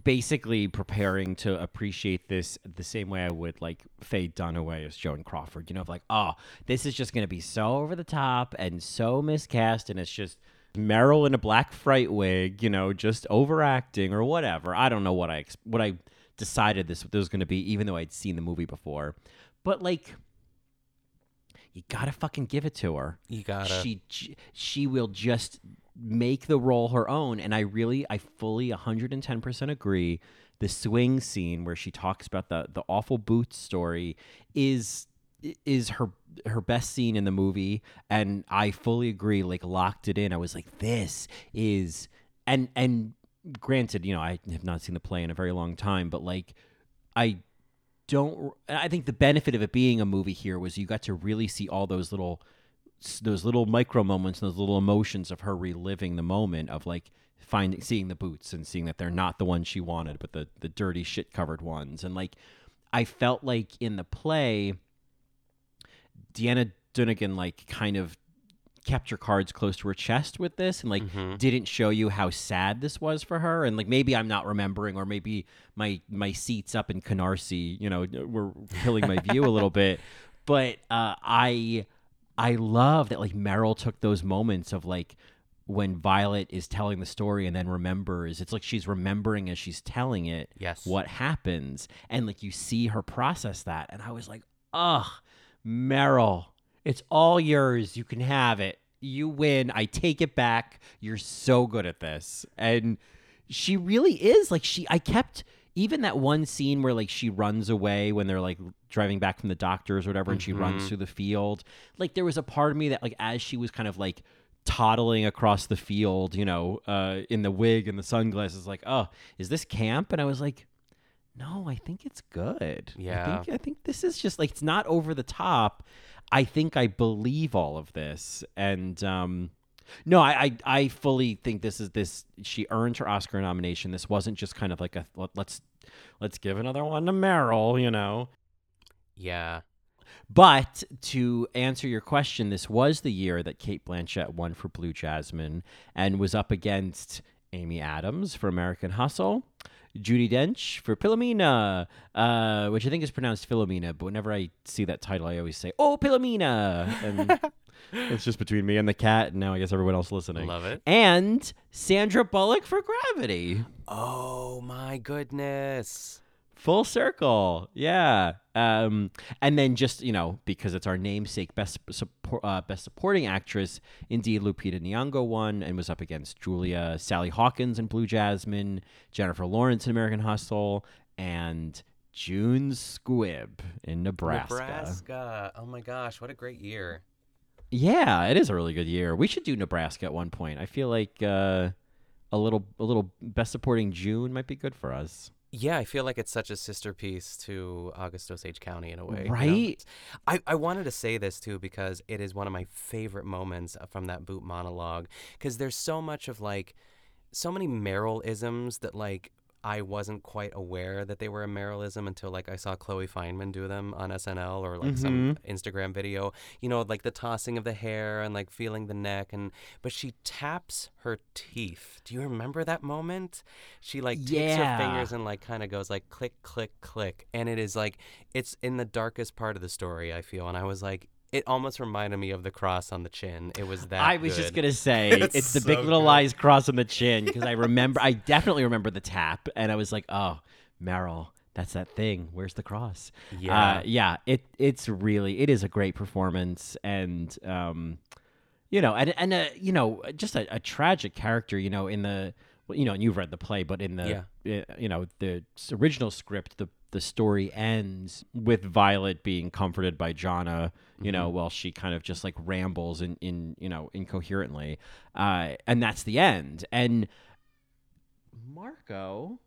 basically preparing to appreciate this the same way I would like Faye Dunaway as Joan Crawford. You know, of like, oh, this is just going to be so over the top and so miscast, and it's just Meryl in a black fright wig, you know, just overacting or whatever. I don't know what I what I decided this, this was going to be, even though I'd seen the movie before. But like, you gotta fucking give it to her. You gotta. She she will just make the role her own, and I really, I fully 110 percent agree. The swing scene where she talks about the the awful boots story is is her her best scene in the movie, and I fully agree. Like locked it in. I was like, this is and and granted, you know, I have not seen the play in a very long time, but like I don't I think the benefit of it being a movie here was you got to really see all those little those little micro moments those little emotions of her reliving the moment of like finding seeing the boots and seeing that they're not the ones she wanted but the the dirty shit covered ones. And like I felt like in the play Deanna Dunagan like kind of kept her cards close to her chest with this and like Mhm. didn't show you how sad this was for her. And like maybe I'm not remembering or maybe my my seats up in Canarsie you know were killing my view a little [laughs] bit. But uh I I love that like Meryl took those moments of like when Violet is telling the story and then remembers. It's like she's remembering as she's telling it Yes. what happens. And like you see her process that. And I was like ugh Meryl it's all yours. You can have it. You win. I take it back. You're so good at this. And she really is. Like she I kept even that one scene where like she runs away when they're like driving back from the doctors or whatever and she runs Mhm. through the field like there was a part of me that like as she was kind of like toddling across the field, you know, uh, in the wig and the sunglasses, like, oh, is this camp? And I was like, no, I think it's good. Yeah. I think, I think this is just like, it's not over the top. I think I believe all of this. And, um, no, I, I, I fully think this is this. She earned her Oscar nomination. This wasn't just kind of like a let, let's let's give another one to Meryl, you know. Yeah. But to answer your question, this was the year that Cate Blanchett won for Blue Jasmine and was up against Amy Adams for American Hustle, Judi Dench for Philomena, uh, which I think is pronounced Philomena, but whenever I see that title, I always say, "Oh, Philomena," and [laughs] it's just between me and the cat, and now I guess everyone else listening. Love it. And Sandra Bullock for Gravity. Oh my goodness. Full circle, yeah. Um, and then just you know because it's our namesake, best support, uh, best supporting actress. Indeed, Lupita Nyong'o won and was up against Julia, Sally Hawkins in Blue Jasmine, Jennifer Lawrence in American Hustle, and June Squibb in Nebraska. Nebraska. Oh my gosh, what a great year. Yeah, it is a really good year. We should do Nebraska at one point. I feel like uh, a little a little best supporting June might be good for us. Yeah, I feel like it's such a sister piece to August Osage County in a way. you know? Right? I, I wanted to say this too because it is one of my favorite moments from that boot monologue because there's so much of like, so many Meryl isms that like I wasn't quite aware that they were a Merylism until like I saw Chloe Fineman do them on SNL or like some mm-hmm. Instagram video. You know, like the tossing of the hair and like feeling the neck and but she taps her teeth. Do you remember that moment? She like takes her fingers and like kind of goes like click click click and it is like it's in the darkest part of the story I feel and I was like it almost reminded me of the cross on the chin. It was that I was just gonna say [laughs] It's it's, the so Big Little good. Lies cross on the chin because I [laughs] remember, I definitely remember the tap, and I was like, oh, Meryl, that's that thing. Where's the cross? Yeah. uh, yeah. It it's really it is a great performance, and um, you know, and and uh, you know, just a, a tragic character. You know, in the well, you know, and you've read the play, but in the uh, you know the original script, the the story ends with Violet being comforted by Johnna, you know, while she kind of just like rambles in in you know incoherently, uh, and that's the end. And Marco,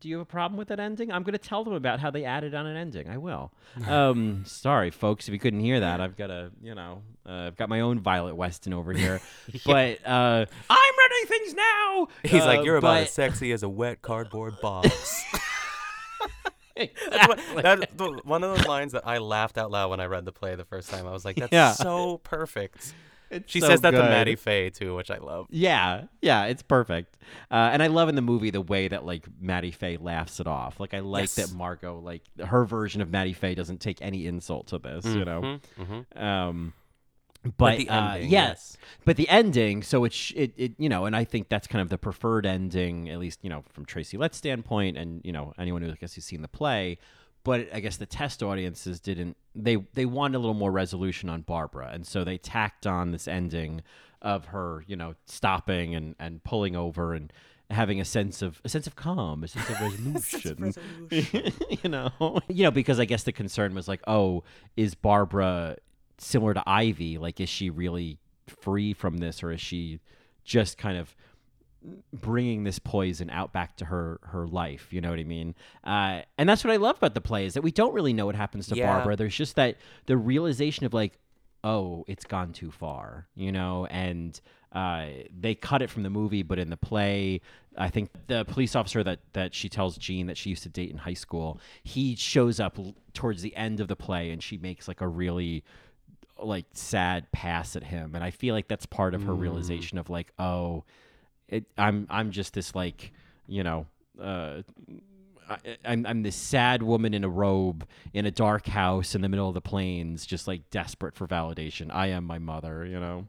do you have a problem with that ending? I'm going to tell them about how they added on an ending. I will. [laughs] Um, sorry, folks, if you couldn't hear that, I've got a, you know, uh, I've got my own Violet Weston over here. [laughs] But uh, I'm running things now. He's Uh, like, you're about as sexy as a wet cardboard box. [laughs] That's, what, that's the, one of those lines that I laughed out loud when I read the play the first time. I was like, that's Yeah. so perfect. It's she so says that to. Mattie Fae too, which I love. Yeah, yeah, it's perfect. Uh, and I love in the movie the way that like Mattie Fae laughs it off. Like I like Yes. that Margot, like her version of Mattie Fae, doesn't take any insult to this. You know. Mhm, mhm. Um, but, But the uh, ending, yeah, yes. but the ending. So it's sh- it, it you know, and I think that's kind of the preferred ending, at least you know from Tracy Letts' standpoint, and you know anyone who I guess has seen the play. But I guess the test audiences didn't. They they wanted a little more resolution on Barbara, and so they tacked on this ending of her, you know, stopping and and pulling over and having a sense of a sense of calm, a sense of [laughs] resolution. [laughs] you know, you know, because I guess the concern was like, oh, is Barbara similar to Ivy? Like, is she really free from this, or is she just kind of bringing this poison out back to her her life? You know what I mean? Uh, and that's what I love about the play is that we don't really know what happens to Yeah. Barbara. There's just that the realization of like, oh, it's gone too far, you know, and. Uh, they cut it from the movie, but in the play, I think the police officer that that she tells Jean that she used to date in high school, he shows up towards the end of the play, and she makes like a really like sad pass at him, and I feel like that's part of her realization of like, oh, it, I'm I'm just this like you know. Uh, I, I'm I'm this sad woman in a robe in a dark house in the middle of the plains, just like desperate for validation. I am my mother, you know.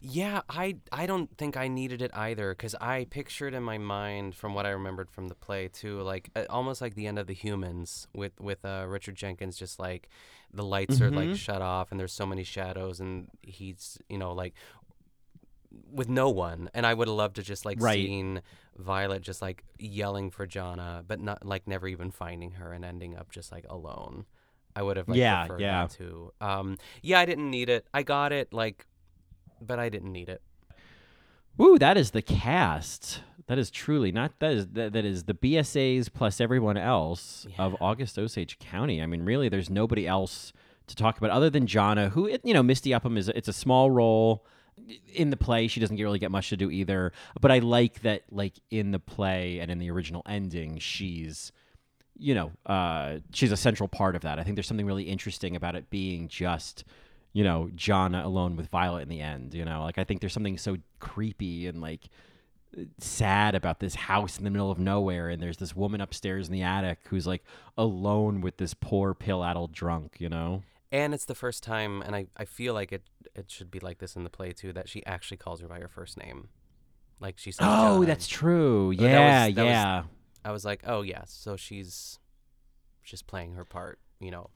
Yeah, I I don't think I needed it either because I pictured in my mind from what I remembered from the play too, like uh, almost like the end of the Humans with with uh, Richard Jenkins, just like the lights are like Mhm. shut off and there's so many shadows and he's you know like with no one and I would have loved to just like Right. seen Violet just like yelling for johnna but not like never even finding her and ending up just like alone. I would have like Yeah, preferred yeah. that too. Um, yeah, I didn't need it. I got it like, but I didn't need it. Ooh, that is the cast. That is truly not that is that, that is the BSAs plus everyone else of August Osage County. I mean, really, there's nobody else to talk about other than Johnna, who it- you know Misty Upham is. It's a small role in the play. She doesn't really get much to do either. But I like that, like in the play and in the original ending, she's you know, uh, she's a central part of that. I think there's something really interesting about it being just, you know, John alone with Violet in the end. You know, like I think there's something so creepy and like sad about this house in the middle of nowhere, and there's this woman upstairs in the attic who's like alone with this poor pill-addled drunk. You know. And it's the first time, and I, I feel like it it should be like this in the play too, that she actually calls her by her first name. Like she says. Oh, John. that's true. But that Yeah, was- that was- yeah. I was like, oh yeah, so she's just playing her part, you know.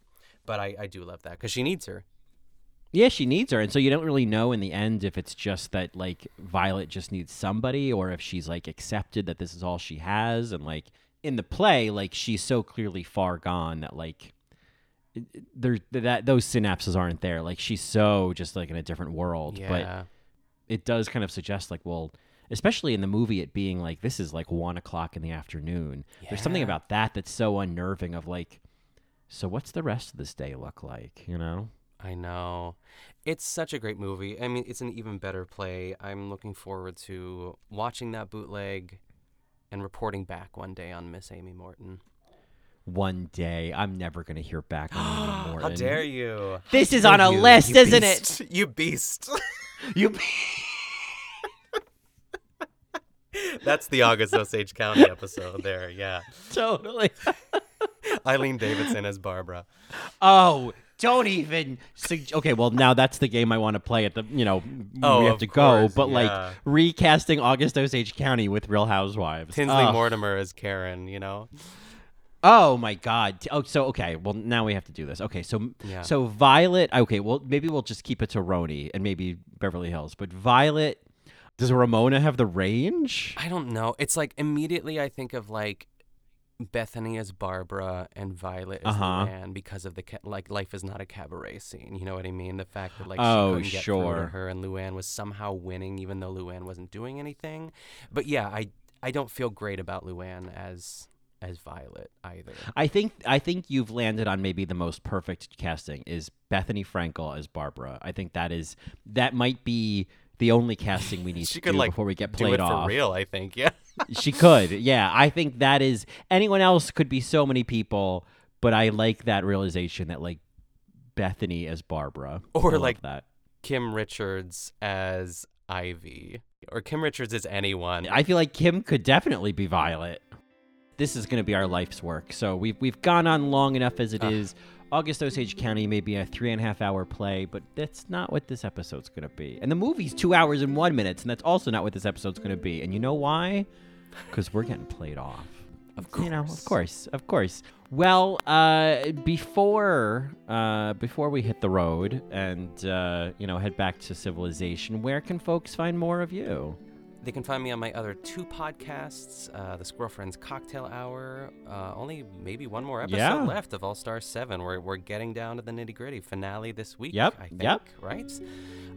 But I, I do love that because she needs her. Yeah, she needs her. And so you don't really know in the end if it's just that like Violet just needs somebody or if she's like accepted that this is all she has and like in the play like she's so clearly far gone that like there that those synapses aren't there. Like she's so just like in a different world. Yeah. But it does kind of suggest like well especially in the movie it being like this is like one o'clock in the afternoon there's something about that that's so unnerving of like so what's the rest of this day look like you know I know. It's such a great movie. I mean, it's an even better play. I'm looking forward to watching that bootleg and reporting back one day on Miss Amy Morton. one day i'm never going to hear back on Amy [gasps] Morton. How dare you? This is on a you, list, you isn't beast. it? You beast. [laughs] you beast. [laughs] That's the August Osage County episode there, yeah. [laughs] totally Eileen Davidson as Barbara. oh don't even sug- okay well now that's the game i want to play at the you know Oh, we have of to go but yeah. like recasting august osage county with real housewives Tinsley Ugh. Mortimer as Karen, you know? Oh my God! Oh, so okay. Well, now we have to do this. Okay, so Yeah. so Violet. Okay, well maybe we'll just keep it to RHONY and maybe Beverly Hills. But Violet, does Ramona have the range? I don't know. It's like immediately I think of like Bethenny as Barbara and Violet as Uh-huh. Luann because of the ca- like life is not a cabaret scene. You know what I mean? The fact that like Oh, she couldn't get through to sure. her and Luann was somehow winning even though Luann wasn't doing anything. But yeah, I I don't feel great about Luann as as Violet either. I think I think you've landed on maybe the most perfect casting is Bethenny Frankel as Barbara. I think that is that might be the only casting we need She to could do like before we get played do it off. for real. I think yeah. [laughs] she could. Yeah, I think that is anyone else could be so many people, but I like that realization that like Bethenny as Barbara Or like that. Kim Richards as Ivy or Kim Richards as anyone. I feel like Kim could definitely be Violet. This is going to be our life's work. So we've we've gone on long enough as it is. August Osage County may be a three and a half hour play, but that's not what this episode's going to be. And the movie's two hours and one minutes, and that's also not what this episode's going to be. And you know why? Because we're getting played off. Of course. You know, of course, of course. Well, uh, before uh, before we hit the road and uh, you know head back to civilization, where can folks find more of you? They can find me on my other two podcasts, uh, the Squirrel Friends Cocktail Hour. Uh, only maybe one more episode Yeah. left of All Star 7. We're, we're getting down to the nitty gritty. Finale this week, Yep, I think, yep. right?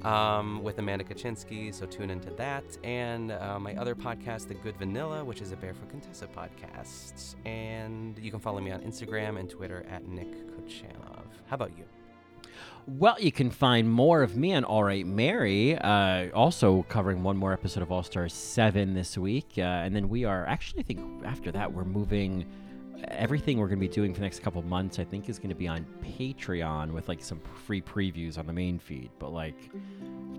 Um, with Amanda Kaczynski, so tune into that. And uh, my other podcast, The Good Vanilla, which is a Barefoot Contessa podcast. And you can follow me on Instagram and Twitter at Nick Kuchanov. How about you? Well, you can find more of me on All Right Mary, uh, also covering one more episode of All Stars 7 this week. Uh, and then we are actually, I think after that, we're moving. Everything we're going to be doing for the next couple months, I think, is going to be on Patreon with like some free previews on the main feed. But like,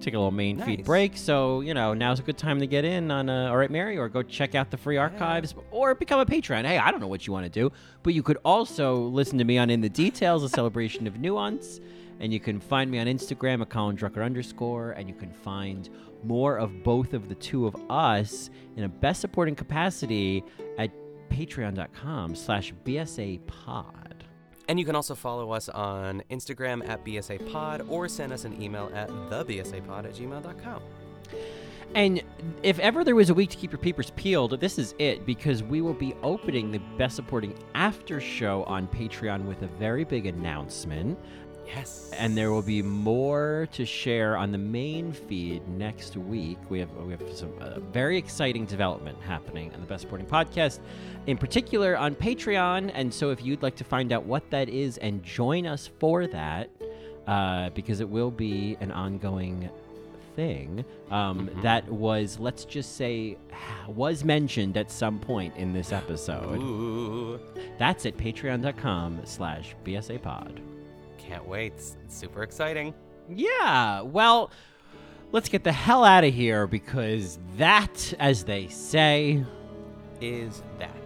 take a little main feed break. So, you know, now's a good time to get in on uh, All Right Mary or go check out the free archives or become a patron. Hey, I don't know what you want to do, but you could also listen to me on In the Details, a celebration of nuance. And you can find me on Instagram at Colin Drucker underscore, and you can find more of both of the two of us in a best supporting capacity at patreon.com slash BSA pod. And you can also follow us on Instagram at BSA Pod or send us an email at thebsapod at gmail.com. And if ever there was a week to keep your peepers peeled, this is it because we will be opening the Best Supporting After Show on Patreon with a very big announcement. Yes. and there will be more to share on the main feed next week. We have we have some uh, very exciting development happening on the Best Sporting Podcast, in particular on Patreon. And so, if you'd like to find out what that is and join us for that, uh, because it will be an ongoing thing um, that was, let's just say, was mentioned at some point in this episode. Ooh. That's at patreon.com slash BSA pod. Can't wait. It's super exciting. Yeah, well, let's get the hell out of here because that, as they say, Is that.